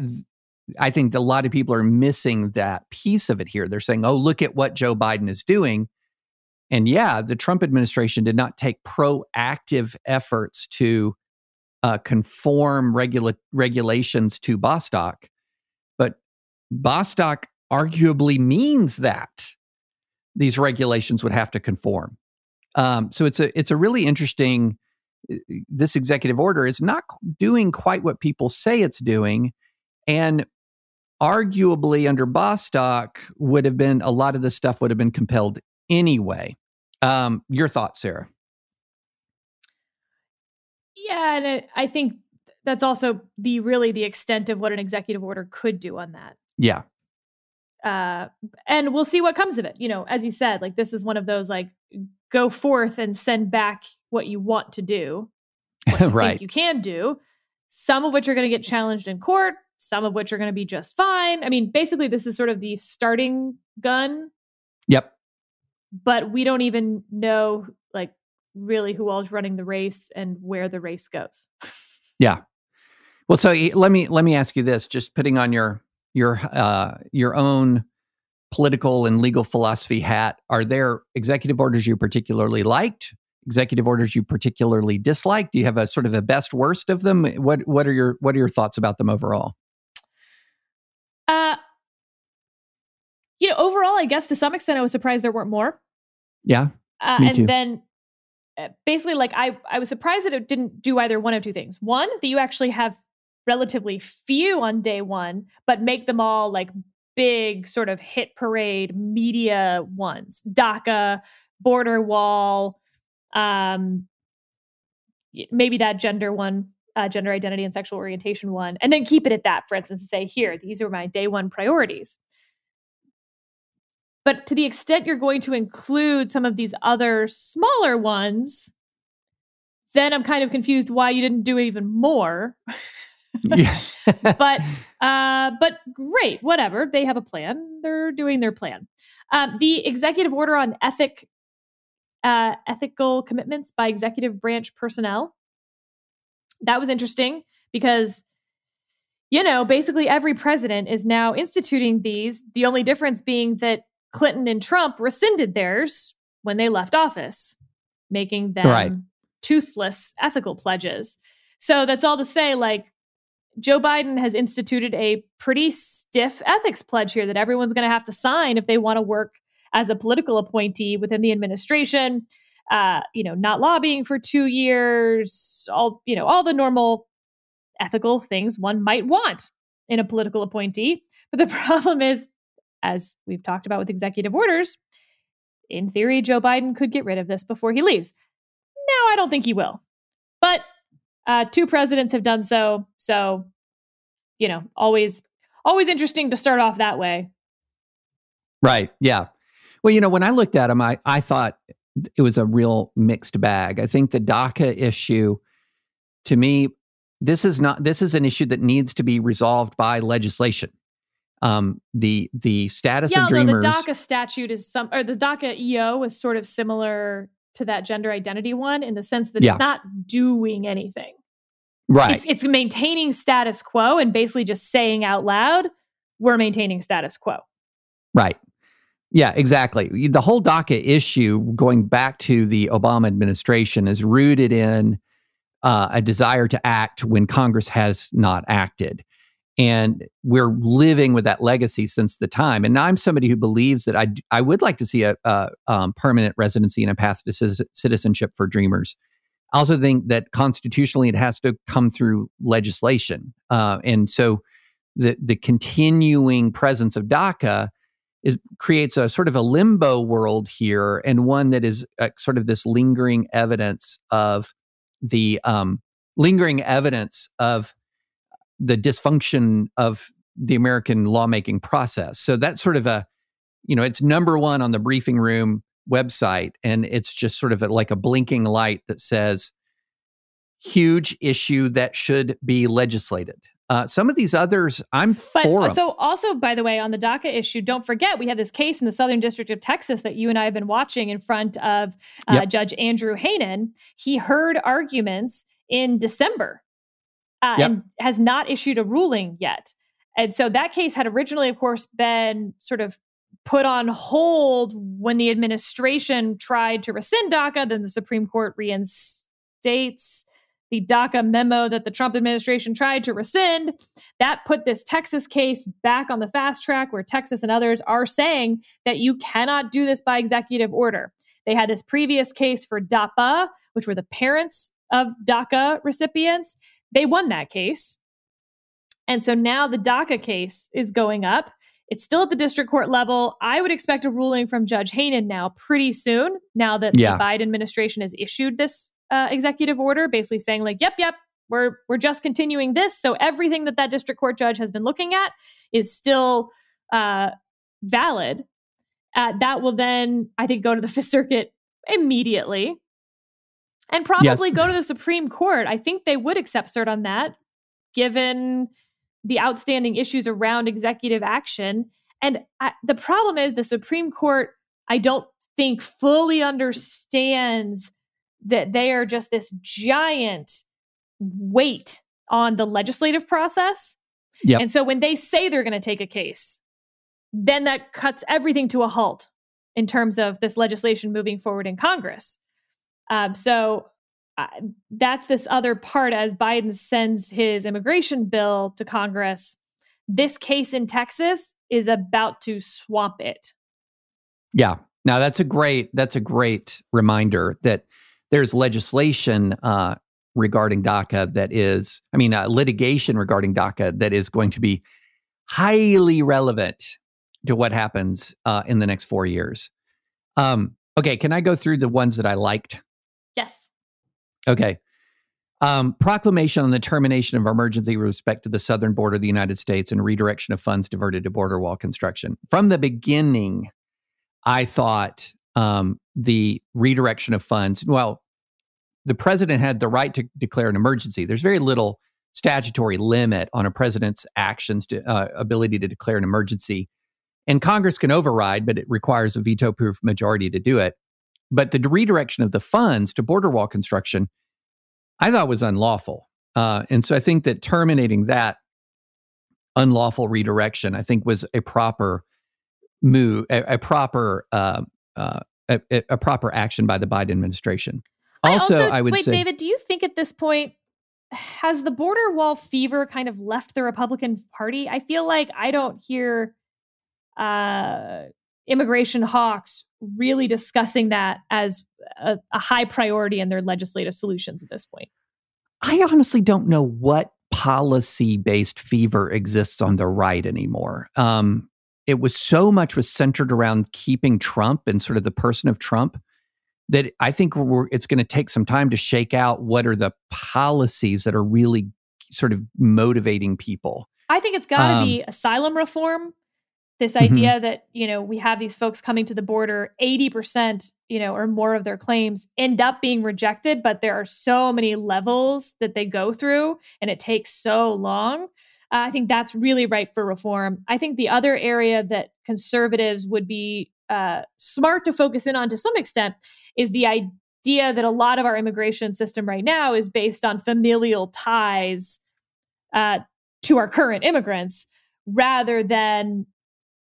I think a lot of people are missing that piece of it here. They're saying, "Oh, look at what Joe Biden is doing," and yeah, the Trump administration did not take proactive efforts to uh, conform regula- regulations to Bostock, but Bostock arguably means that these regulations would have to conform. Um, so it's a it's a really interesting. Uh, this executive order is not doing quite what people say it's doing, and arguably under Bostock would have been a lot of this stuff would have been compelled anyway. Um, your thoughts, Sarah? Yeah, and it, I think that's also the really the extent of what an executive order could do on that. Yeah. Uh, and we'll see what comes of it. You know, as you said, like this is one of those like go forth and send back what you want to do, you right? you can do. Some of which are going to get challenged in court. Some of which are going to be just fine. I mean, basically, this is sort of the starting gun. Yep. But we don't even know really who all's running the race and where the race goes. yeah. Well, so let me let me ask you this: just putting on your your uh, your own political and legal philosophy hat, are there executive orders you particularly liked? Executive orders you particularly disliked? Do you have a sort of a best worst of them? What what are your what are your thoughts about them overall? Uh, you know, overall, I guess to some extent, I was surprised there weren't more. Yeah, uh, and too. then basically like I I was surprised that it didn't do either one of two things. One, that you actually have relatively few on day 1, but make them all like big sort of hit parade media ones. DACA, border wall, um maybe that gender one, uh, gender identity and sexual orientation one, and then keep it at that, for instance, say, here, these are my day one priorities. But to the extent you're going to include some of these other smaller ones, then I'm kind of confused why you didn't do even more. but uh, but great, whatever. They have a plan. They're doing their plan. Um, the executive order on ethic uh, ethical commitments by executive branch personnel. That was interesting because you know, basically every president is now instituting these. The only difference being that Clinton and Trump rescinded theirs when they left office, making them right. toothless ethical pledges. So that's all to say, like, Joe Biden has instituted a pretty stiff ethics pledge here that everyone's going to have to sign if they want to work as a political appointee within the administration. uh, you know, not lobbying for two years, all, you know, all the normal ethical things one might want in a political appointee. But the problem is, as we've talked about with executive orders, in theory, Joe Biden could get rid of this before he leaves. Now, I don't think he will. But uh, two presidents have done so. So, you know, always, always interesting to start off that way. Right. Yeah. Well, you know, when I looked at him, I, I thought it was a real mixed bag. I think the DACA issue, to me, this is not this is an issue that needs to be resolved by legislation. Um, the the status yeah, of dreamers. the DACA statute is some, or the DACA EO is sort of similar to that gender identity one in the sense that Yeah. it's not doing anything. right. It's it's maintaining status quo and basically just saying out loud, "We're maintaining status quo." Right. Yeah, exactly. The whole DACA issue, going back to the Obama administration, is rooted in uh, a desire to act when Congress has not acted. And we're living with that legacy since the time. And I'm somebody who believes that I I would like to see a, a um, permanent residency and a path to citizenship for dreamers. I also think that constitutionally it has to come through legislation. Uh, and so the, the continuing presence of DACA is creates a sort of a limbo world here and one that is uh, sort of this lingering evidence of the um, lingering evidence of the dysfunction of the American lawmaking process. So that's sort of a, you know, it's number one on the briefing room website, and it's just sort of a, like a blinking light that says, huge issue that should be legislated. Uh, some of these others, I'm But for 'em. so also, by the way, on the DACA issue, don't forget we have this case in the Southern District of Texas that you and I have been watching in front of uh, Yep. Judge Andrew Hanen. He heard arguments in December uh, Yep. and has not issued a ruling yet. And so that case had originally, of course, been sort of put on hold when the administration tried to rescind DACA. Then the Supreme Court reinstates the DACA memo that the Trump administration tried to rescind. That put this Texas case back on the fast track where Texas and others are saying that you cannot do this by executive order. They had this previous case for DAPA, which were the parents of DACA recipients. They won that case. And so now the DACA case is going up. It's still at the district court level. I would expect a ruling from Judge Hanen now pretty soon, now that Yeah. the Biden administration has issued this uh, executive order, basically saying, like, yep, yep, we're we're just continuing this. So everything that that district court judge has been looking at is still uh, valid. Uh, that will then, I think, go to the Fifth Circuit immediately, and probably Yes. go to the Supreme Court. I think they would accept cert on that, given the outstanding issues around executive action. And I, the problem is, the Supreme Court, I don't think fully understands that they are just this giant weight on the legislative process. Yep. And so when they say they're going to take a case, then that cuts everything to a halt in terms of this legislation moving forward in Congress. Um, so uh, that's this other part as Biden sends his immigration bill to Congress. This case in Texas is about to swamp it. Yeah. Now that's a great that's a great reminder that there's legislation uh, regarding DACA that is, I mean, uh, litigation regarding DACA that is going to be highly relevant to what happens uh, in the next four years. Um, okay, can I go through the ones that I liked? Yes. Okay. Um, proclamation on the termination of emergency with respect to the southern border of the United States and redirection of funds diverted to border wall construction. From the beginning, I thought um, the redirection of funds, well, the president had the right to declare an emergency. There's very little statutory limit on a president's actions to uh, ability to declare an emergency. And Congress can override, but it requires a veto proof majority to do it. But the redirection of the funds to border wall construction, I thought was unlawful. Uh, and so I think that terminating that unlawful redirection, I think, was a proper move, a, a proper, uh, uh, a, a proper action by the Biden administration. Also, I, would wait, say, David, do you think at this point has the border wall fever kind of left the Republican Party? I feel like I don't hear uh, immigration hawks really discussing that as a, a high priority in their legislative solutions at this point. I honestly don't know what policy based fever exists on the right anymore. Um, it was so much was centered around keeping Trump and sort of the person of Trump that I think it's going to take some time to shake out what are the policies that are really sort of motivating people. I think it's got to um, be asylum reform this mm-hmm. idea that you know we have these folks coming to the border 80% you know or more of their claims end up being rejected but there are so many levels that they go through and it takes so long uh, i think that's really ripe for reform i think the other area that conservatives would be uh, smart to focus in on to some extent is the idea that a lot of our immigration system right now is based on familial ties uh, to our current immigrants rather than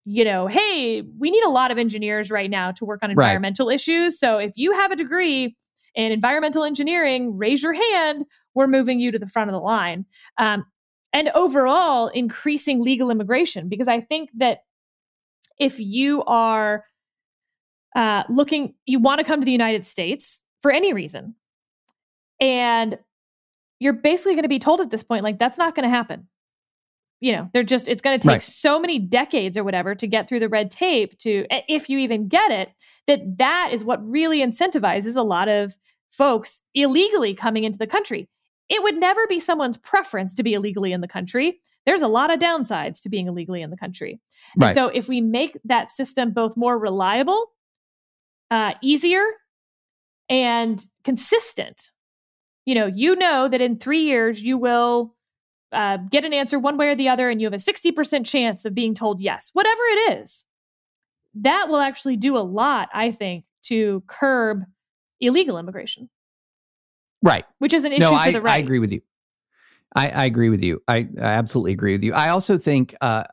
you know, hey, we need a lot of engineers right now to work on environmental right. issues. So if you have a degree in environmental engineering, raise your hand. We're moving you to the front of the line. Um, and overall, increasing legal immigration, because I think that if you are uh, looking, you want to come to the United States for any reason, and you're basically going to be told at this point, like, that's not going to happen you know they're just it's going to take right. so many decades or whatever to get through the red tape to if you even get it that that is what really incentivizes a lot of folks illegally coming into the country it would never be someone's preference to be illegally in the country there's a lot of downsides to being illegally in the country right. so if we make that system both more reliable uh, easier and consistent you know you know that in three years you will uh, get an answer one way or the other, and you have a 60% chance of being told yes, whatever it is. That will actually do a lot, I think, to curb illegal immigration. Right. Which is an issue no, for I, the right. I agree with you. I, I agree with you. I, I, absolutely agree with you. I also think uh,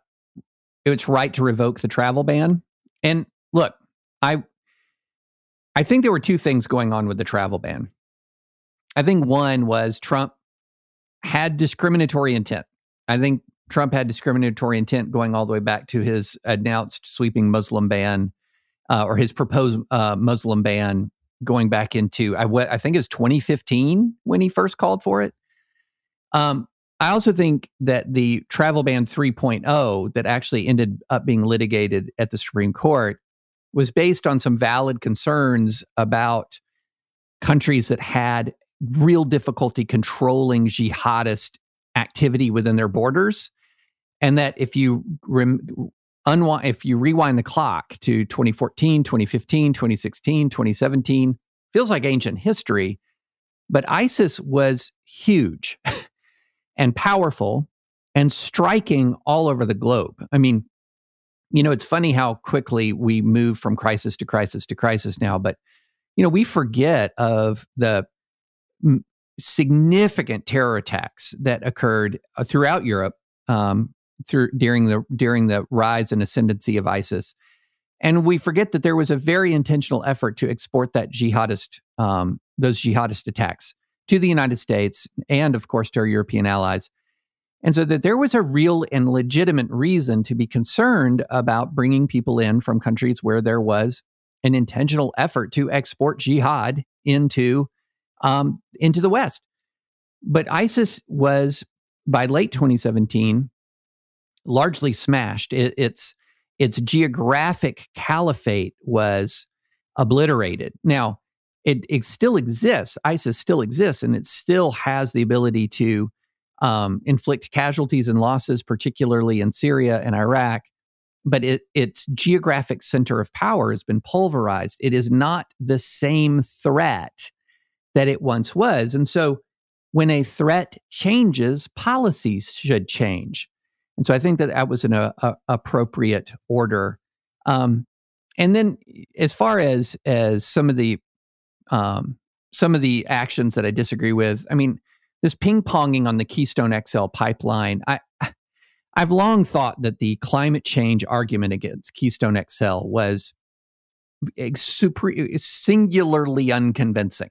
it's right to revoke the travel ban. And look, I I think there were two things going on with the travel ban. I think one was Trump had discriminatory intent. I think Trump had discriminatory intent going all the way back to his announced sweeping Muslim ban uh, or his proposed uh, Muslim ban going back into I, I think it was 2015 when he first called for it. Um, I also think that the travel ban 3.0 that actually ended up being litigated at the Supreme Court was based on some valid concerns about countries that had real difficulty controlling jihadist activity within their borders and that if you rem- unwind if you rewind the clock to 2014 2015 2016 2017 feels like ancient history but isis was huge and powerful and striking all over the globe. I mean you know it's funny how quickly we move from crisis to crisis to crisis now but you know we forget of the significant terror attacks that occurred uh, throughout Europe um, through during the during the rise and ascendancy of ISIS, and we forget that there was a very intentional effort to export that jihadist um, those jihadist attacks to the United States and, of course, to our European allies. And so that there was a real and legitimate reason to be concerned about bringing people in from countries where there was an intentional effort to export jihad into um, into the West. But ISIS was, by late 2017, largely smashed. It, its, its geographic caliphate was obliterated. Now, it, it still exists. ISIS still exists, and it still has the ability to um, inflict casualties and losses, particularly in Syria and Iraq. But it, its geographic center of power has been pulverized. It is not the same threat that it once was. And so when a threat changes, policies should change. And so I think that that was an uh, uh, appropriate order. Um, and then as far as as some of the um, some of the actions that I disagree with, I mean, this ping ponging on the Keystone XL pipeline, I I've long thought that the climate change argument against Keystone XL was super, singularly unconvincing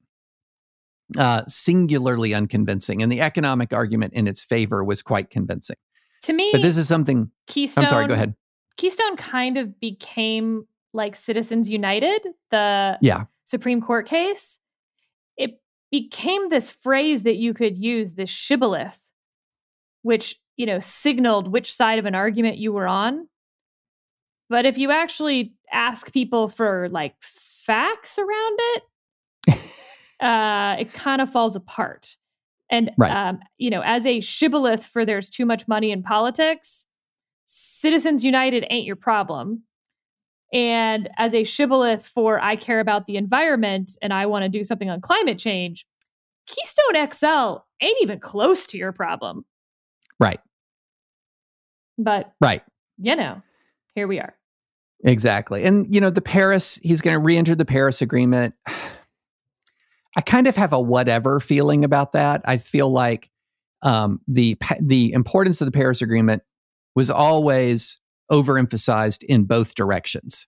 uh, singularly unconvincing, and the economic argument in its favor was quite convincing. To me, but this is something. Keystone. I'm sorry. Go ahead. Keystone kind of became like Citizens United, the Yeah. Supreme Court case, it became this phrase that you could use, this shibboleth, which, you know, signaled which side of an argument you were on. But if you actually ask people for like facts around it, uh, it kind of falls apart. And Right. um, you know, as a shibboleth for there's too much money in politics, Citizens United ain't your problem. And as a shibboleth for I care about the environment and I want to do something on climate change, Keystone XL ain't even close to your problem. Right. But Right. you know, here we are. Exactly. And, you know, the Paris, he's going to re enter the Paris Agreement. I kind of have a whatever feeling about that. I feel like um, the the importance of the Paris Agreement was always overemphasized in both directions.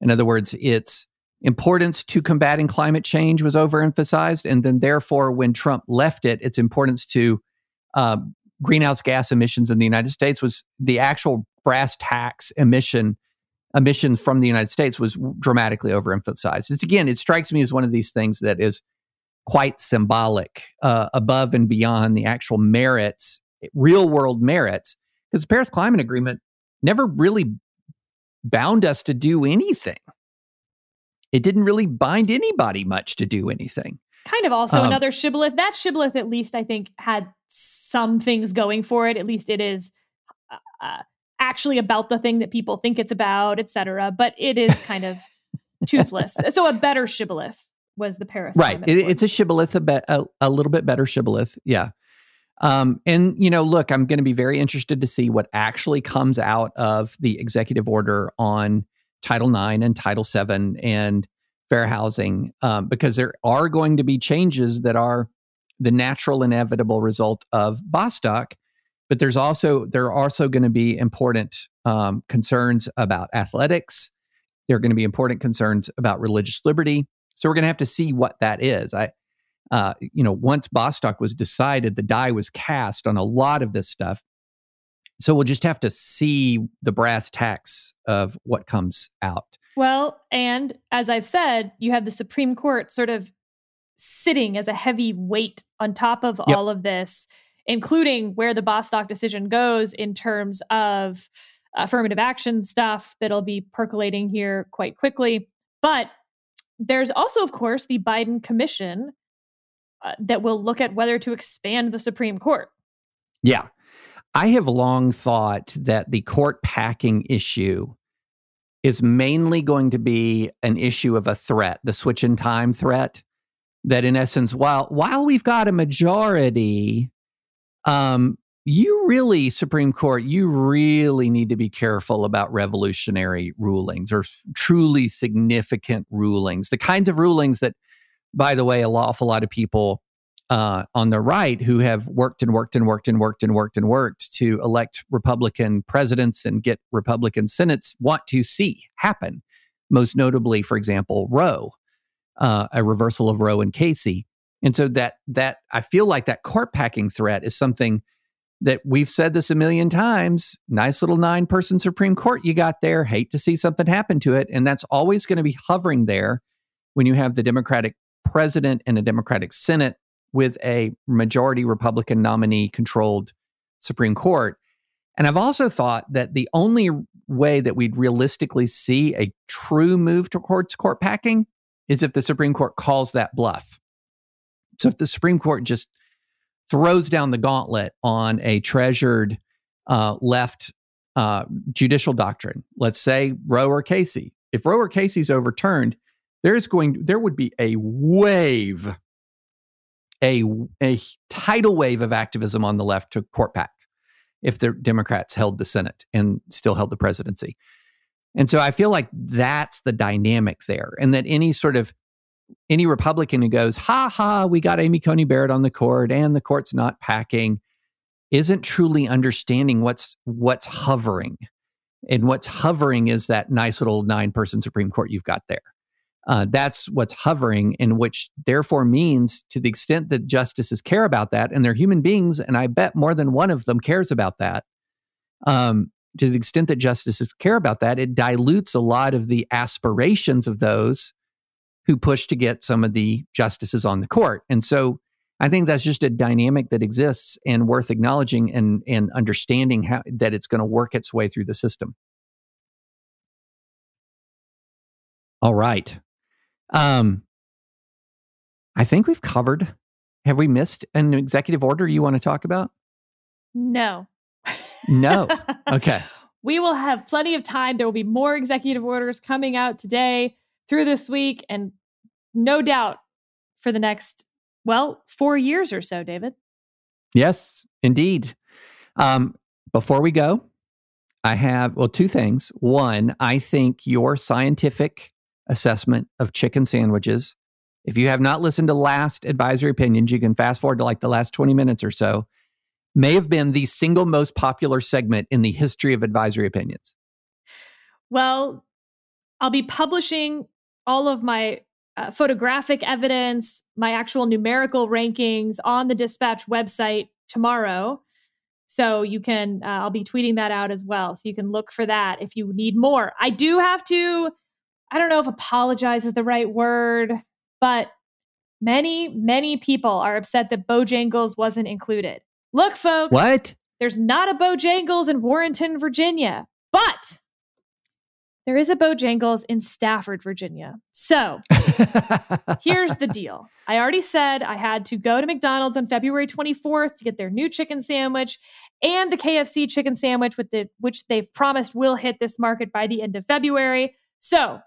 In other words, its importance to combating climate change was overemphasized, and then therefore, when Trump left it, its importance to uh, greenhouse gas emissions in the United States was the actual brass tacks emission emissions from the United States was dramatically overemphasized. It's again, it strikes me as one of these things that is quite symbolic, uh, above and beyond the actual merits, real world merits, because the Paris Climate Agreement never really bound us to do anything. It didn't really bind anybody much to do anything. Kind of also Um, another shibboleth. That shibboleth, at least, I think, had some things going for it. At least it is uh, uh, actually about the thing that people think it's about, et cetera. But it is kind of toothless. So a better shibboleth was the Paris. right. It, it's a shibboleth a, be, a, a little bit better shibboleth yeah. Um, and you know look i'm going to be very interested to see what actually comes out of the executive order on title ix and title vii and fair housing um, because there are going to be changes that are the natural inevitable result of bostock but there's also there are also going to be important um, concerns about athletics. There are going to be important concerns about religious liberty so we're going to have to see what that is. I, uh, you know, once Bostock was decided, the die was cast on a lot of this stuff. So we'll just have to see the brass tacks of what comes out. Well, and as I've said, you have the Supreme Court sort of sitting as a heavy weight on top of Yep. all of this, including where the Bostock decision goes in terms of affirmative action stuff that'll be percolating here quite quickly. But there's also, of course, the Biden Commission uh, that will look at whether to expand the Supreme Court. Yeah. I have long thought that the court packing issue is mainly going to be an issue of a threat, the switch in time threat. That in essence, while while we've got a majority, um, you really, Supreme Court, you really need to be careful about revolutionary rulings or truly significant rulings. The kinds of rulings that, by the way, a awful lot of people uh, on the right who have worked and worked and worked and worked and worked and worked to elect Republican presidents and get Republican senates want to see happen. Most notably, for example, Roe, uh, a reversal of Roe and Casey. And so that that I feel like that court packing threat is something that we've said this a million times. Nice little nine person Supreme Court you got there. Hate to see something happen to it. And that's always going to be hovering there when you have the Democratic president and a Democratic Senate with a majority Republican nominee controlled Supreme Court. And I've also thought that the only way that we'd realistically see a true move towards court packing is if the Supreme Court calls that bluff. So if the Supreme Court just throws down the gauntlet on a treasured uh, left uh, judicial doctrine, let's say Roe or Casey. If Roe or Casey's overturned, there's going there would be a wave, a a tidal wave of activism on the left to court pack if the Democrats held the Senate and still held the presidency. And so I feel like that's the dynamic there, and that any sort of any Republican who goes, ha ha, we got Amy Coney Barrett on the court and the court's not packing, isn't truly understanding what's what's hovering. And what's hovering is that nice little nine person Supreme Court you've got there. Uh, that's what's hovering, and which therefore means to the extent that justices care about that, and they're human beings, and I bet more than one of them cares about that. Um, to the extent that justices care about that, it dilutes a lot of the aspirations of those who pushed to get some of the justices on the court. And so I think that's just a dynamic that exists and worth acknowledging and, and understanding how that it's going to work its way through the system. All right. Um, I think we've covered. Have we missed an executive order you want to talk about? No. No. Okay. we will have plenty of time. There will be more executive orders coming out today through this week, and no doubt for the next, well, four years or so, David. Yes, indeed. Um, before we go, I have, well, two things. One, I think your scientific assessment of chicken sandwiches, if you have not listened to last advisory opinions, you can fast forward to like the last 20 minutes or so may have been the single most popular segment in the history of advisory opinions. Well, I'll be publishing all of my uh, photographic evidence, my actual numerical rankings on the dispatch website tomorrow. So you can, uh, I'll be tweeting that out as well. So you can look for that if you need more. I do have to, I don't know if apologize is the right word, but many, many people are upset that Bojangles wasn't included. Look, folks. What? There's not a Bojangles in Warrenton, Virginia, but there is a Bojangles in Stafford, Virginia. So here's the deal. I already said I had to go to McDonald's on February 24th to get their new chicken sandwich and the KFC chicken sandwich, with the, which they've promised will hit this market by the end of February. So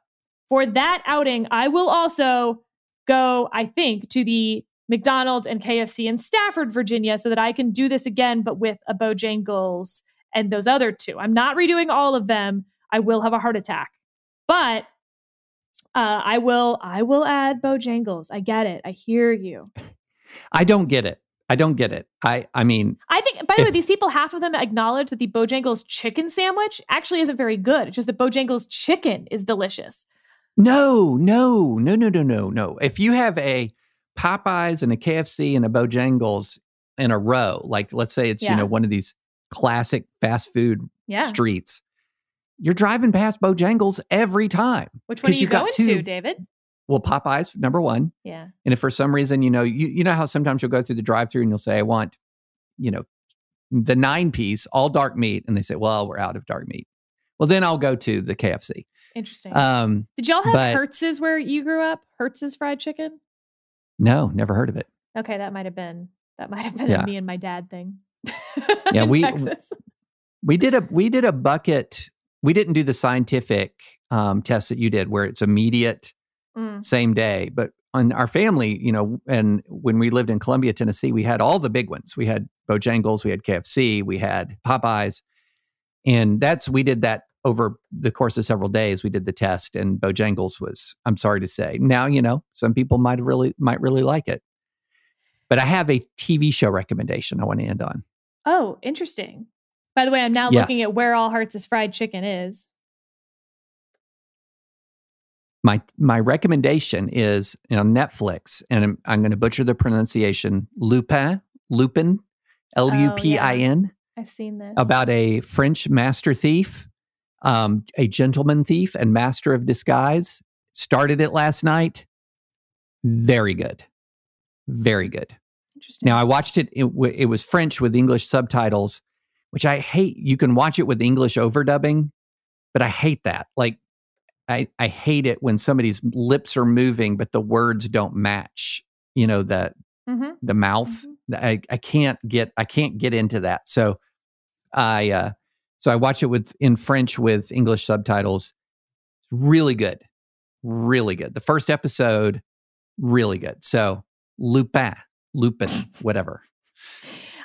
for that outing, I will also go, I think, to the McDonald's and KFC in Stafford, Virginia, so that I can do this again, but with a Bojangles and those other two. I'm not redoing all of them. I will have a heart attack, but uh, I will. I will add Bojangles. I get it. I hear you. I don't get it. I don't get it. I I mean, I think. By the way, these people, half of them acknowledge that the Bojangles chicken sandwich actually isn't very good. It's just that Bojangles chicken is delicious. No, no, no, no, no, no, no. If you have a Popeyes and a KFC and a Bojangles in a row, like let's say it's Yeah. you know one of these classic fast food Yeah. streets, you're driving past Bojangles every time. Which one are you going two- to, David? Well, Popeyes number one, Yeah. and if for some reason you know you you know how sometimes you'll go through the drive-through and you'll say I want, you know, the nine piece all dark meat, and they say, well, we're out of dark meat. Well, then I'll go to the KFC. Interesting. Um, Did y'all have but- Hartz's where you grew up? Hartz's fried chicken? no, never heard of it. Okay, that might have been that might have been Yeah. a me and my dad thing. Yeah, we- Texas. We did a we did a bucket. We didn't do the scientific um, test that you did, where it's immediate, Mm. same day. But on our family, you know, and when we lived in Columbia, Tennessee, we had all the big ones. We had Bojangles, we had KFC, we had Popeyes, and that's we did that over the course of several days. We did the test, and Bojangles was. I'm sorry to say, now you know some people might really might really like it. But I have a TV show recommendation I want to end on. Oh, interesting. By the way, I'm now looking at where all Hearts is fried chicken is. my my recommendation is on Netflix, and I'm, I'm going to butcher the pronunciation. Lupin, Lupin, L U P I N, I've seen this. about a French master thief, um, a gentleman thief, and master of disguise. Started it last night. Very good, very good. interesting. Now I watched it. It, it was French with English subtitles, which I hate. You can watch it with English overdubbing, but I hate that. Like, I I hate it when somebody's lips are moving but the words don't match. You know the Mhm. the mouth. Mhm. I I can't get I can't get into that. So I uh so I watch it with in French with English subtitles. Really good, really good. The first episode, really good. So Lupin, Lupin, whatever.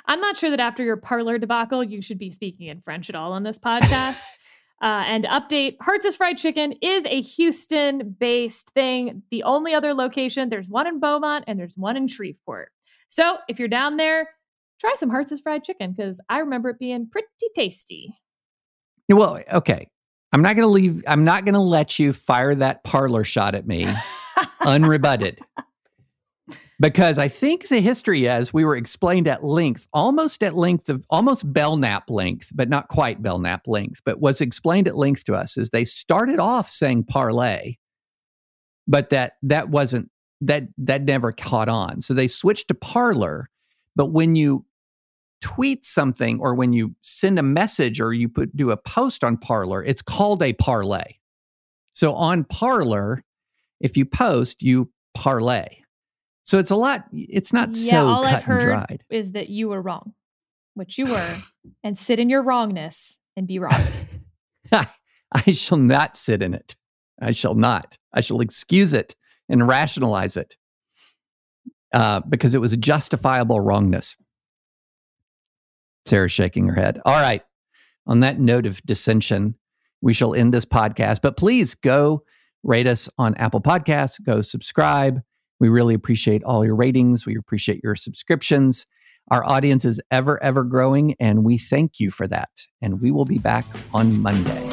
I'm not sure that after your Parler debacle, you should be speaking in French at all on this podcast. uh, and update Hartz's Fried Chicken is a Houston based thing. The only other location, there's one in Beaumont and there's one in Shreveport. So if you're down there, try some Hartz's Fried Chicken because I remember it being pretty tasty. Well, okay. I'm not going to leave. I'm not going to let you fire that Parler shot at me unrebutted. Because I think the history is we were explained at length, almost at length of almost Belknap length, but not quite Belknap length, but was explained at length to us is they started off saying parlay, but that that wasn't that that never caught on. So they switched to Parler, but when you tweet something or when you send a message or you put do a post on Parler, it's called a parlay. So on Parler, if you post, you parlay. So it's a lot. It's not yeah, so all cut I've heard and dried. is that you were wrong, which you were, and sit in your wrongness and be wrong. I shall not sit in it. I shall not. I shall excuse it and rationalize it uh, because it was a justifiable wrongness. Sarah's shaking her head. All right. On that note of dissension, we shall end this podcast. But please go rate us on Apple Podcasts, go subscribe. We really appreciate all your ratings. We appreciate your subscriptions. Our audience is ever, ever growing, and we thank you for that. And we will be back on Monday.